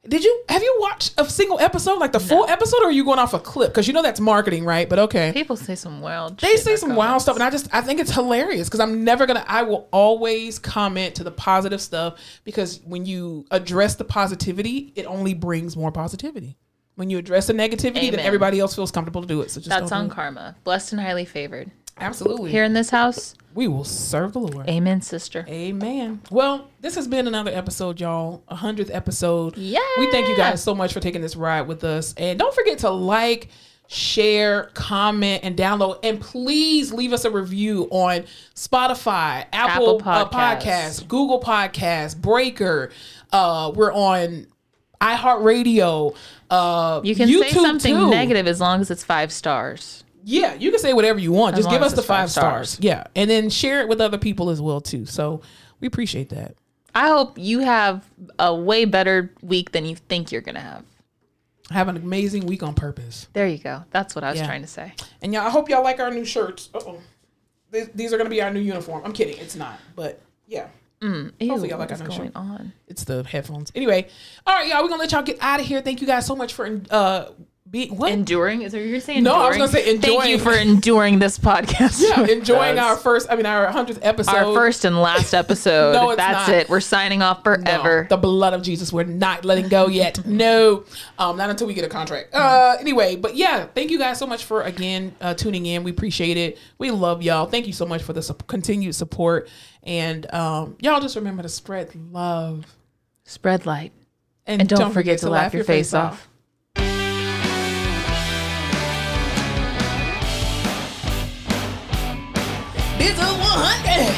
did you have you watched a single episode, like the full episode, or are you going off a clip? Because you know that's marketing, right? But okay. People say some wild. They say some wild stuff, and I just I think it's hilarious because I'm never gonna. I will always comment to the positive stuff because when you address the positivity, it only brings more positivity. When you address the negativity, then everybody else feels comfortable to do it. So just That's don't on do karma. Blessed and highly favored. Absolutely. Here in this house, we will serve the Lord. amen, sister. Amen. Well, this has been another episode, y'all. A hundredth episode. Yeah. We thank you guys so much for taking this ride with us. And don't forget to like, share, comment, and download. And please leave us a review on Spotify, Apple, Apple uh, Podcasts. Podcasts, Google Podcasts, Breaker. Uh, we're on iHeartRadio. Uh, You can YouTube say something too. negative as long as it's five stars. Yeah, you can say whatever you want. Just give us the five five stars. stars. Yeah, and then share it with other people as well too. So we appreciate that. I hope you have a way better week than you think you're gonna have. Have an amazing week on purpose. There you go. That's what I was Yeah. trying to say. And y'all, I hope y'all like our new shirts. Uh oh, these are gonna be our new uniform. I'm kidding, it's not. But yeah, Ew, Hopefully y'all like what is our new going shirt. on? it's the headphones. Anyway, all right, y'all, we're gonna let y'all get out of here. Thank you guys so much for uh being what? Enduring? Is that what you're saying? No, I was enduring? gonna say enjoying. Thank you for enduring this podcast. yeah, enjoying us. our first. I mean, our hundredth episode. our first and last episode. No, it's That's not. it. We're signing off No, forever. the blood of Jesus. We're not letting go yet. No, um, not until we get a contract. Uh, anyway, but yeah, thank you guys so much for again uh, tuning in. We appreciate it. We love y'all. Thank you so much for the sup- continued support. And um, y'all just remember to spread love Spread light. And don't, forget, to laugh your face off. This is 100.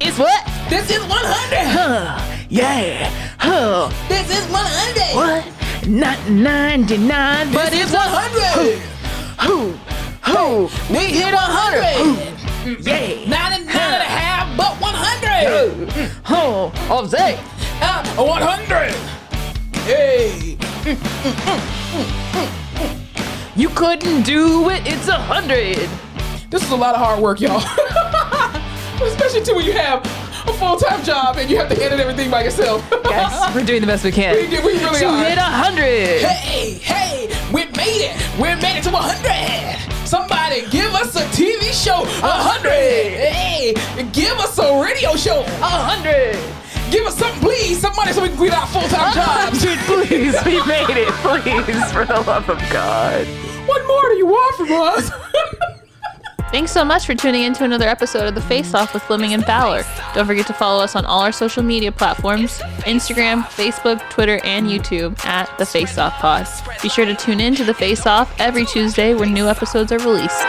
It's what? This is 100. Huh. Yeah. Huh. This is 100. What? Not 99, but it's 100. Who? Who? Who? We hit 100. Yeah. 99 and a half, but 100. Oh, oh, Zay. Uh, 100. Hey. You couldn't do it. It's a hundred. This is a lot of hard work, y'all. Especially too when you have a full-time job and you have to edit everything by yourself. Yes, we're doing the best we can. we, we really to are. hit a hundred. Hey, hey, we made it. We made it to 100. Somebody give us a TV show. 100. Hey, give us a radio show. A hundred. Give us something, please. Some money so we can quit our full-time jobs. please. We made it. Please, for the love of God. What more do you want from us? Thanks so much for tuning in to another episode of The Face Off with Fleming and Fowler. Don't forget to follow us on all our social media platforms Instagram, Facebook, Twitter, and YouTube at The Face Off Pod. Be sure to tune in to The Face Off every Tuesday when new episodes are released.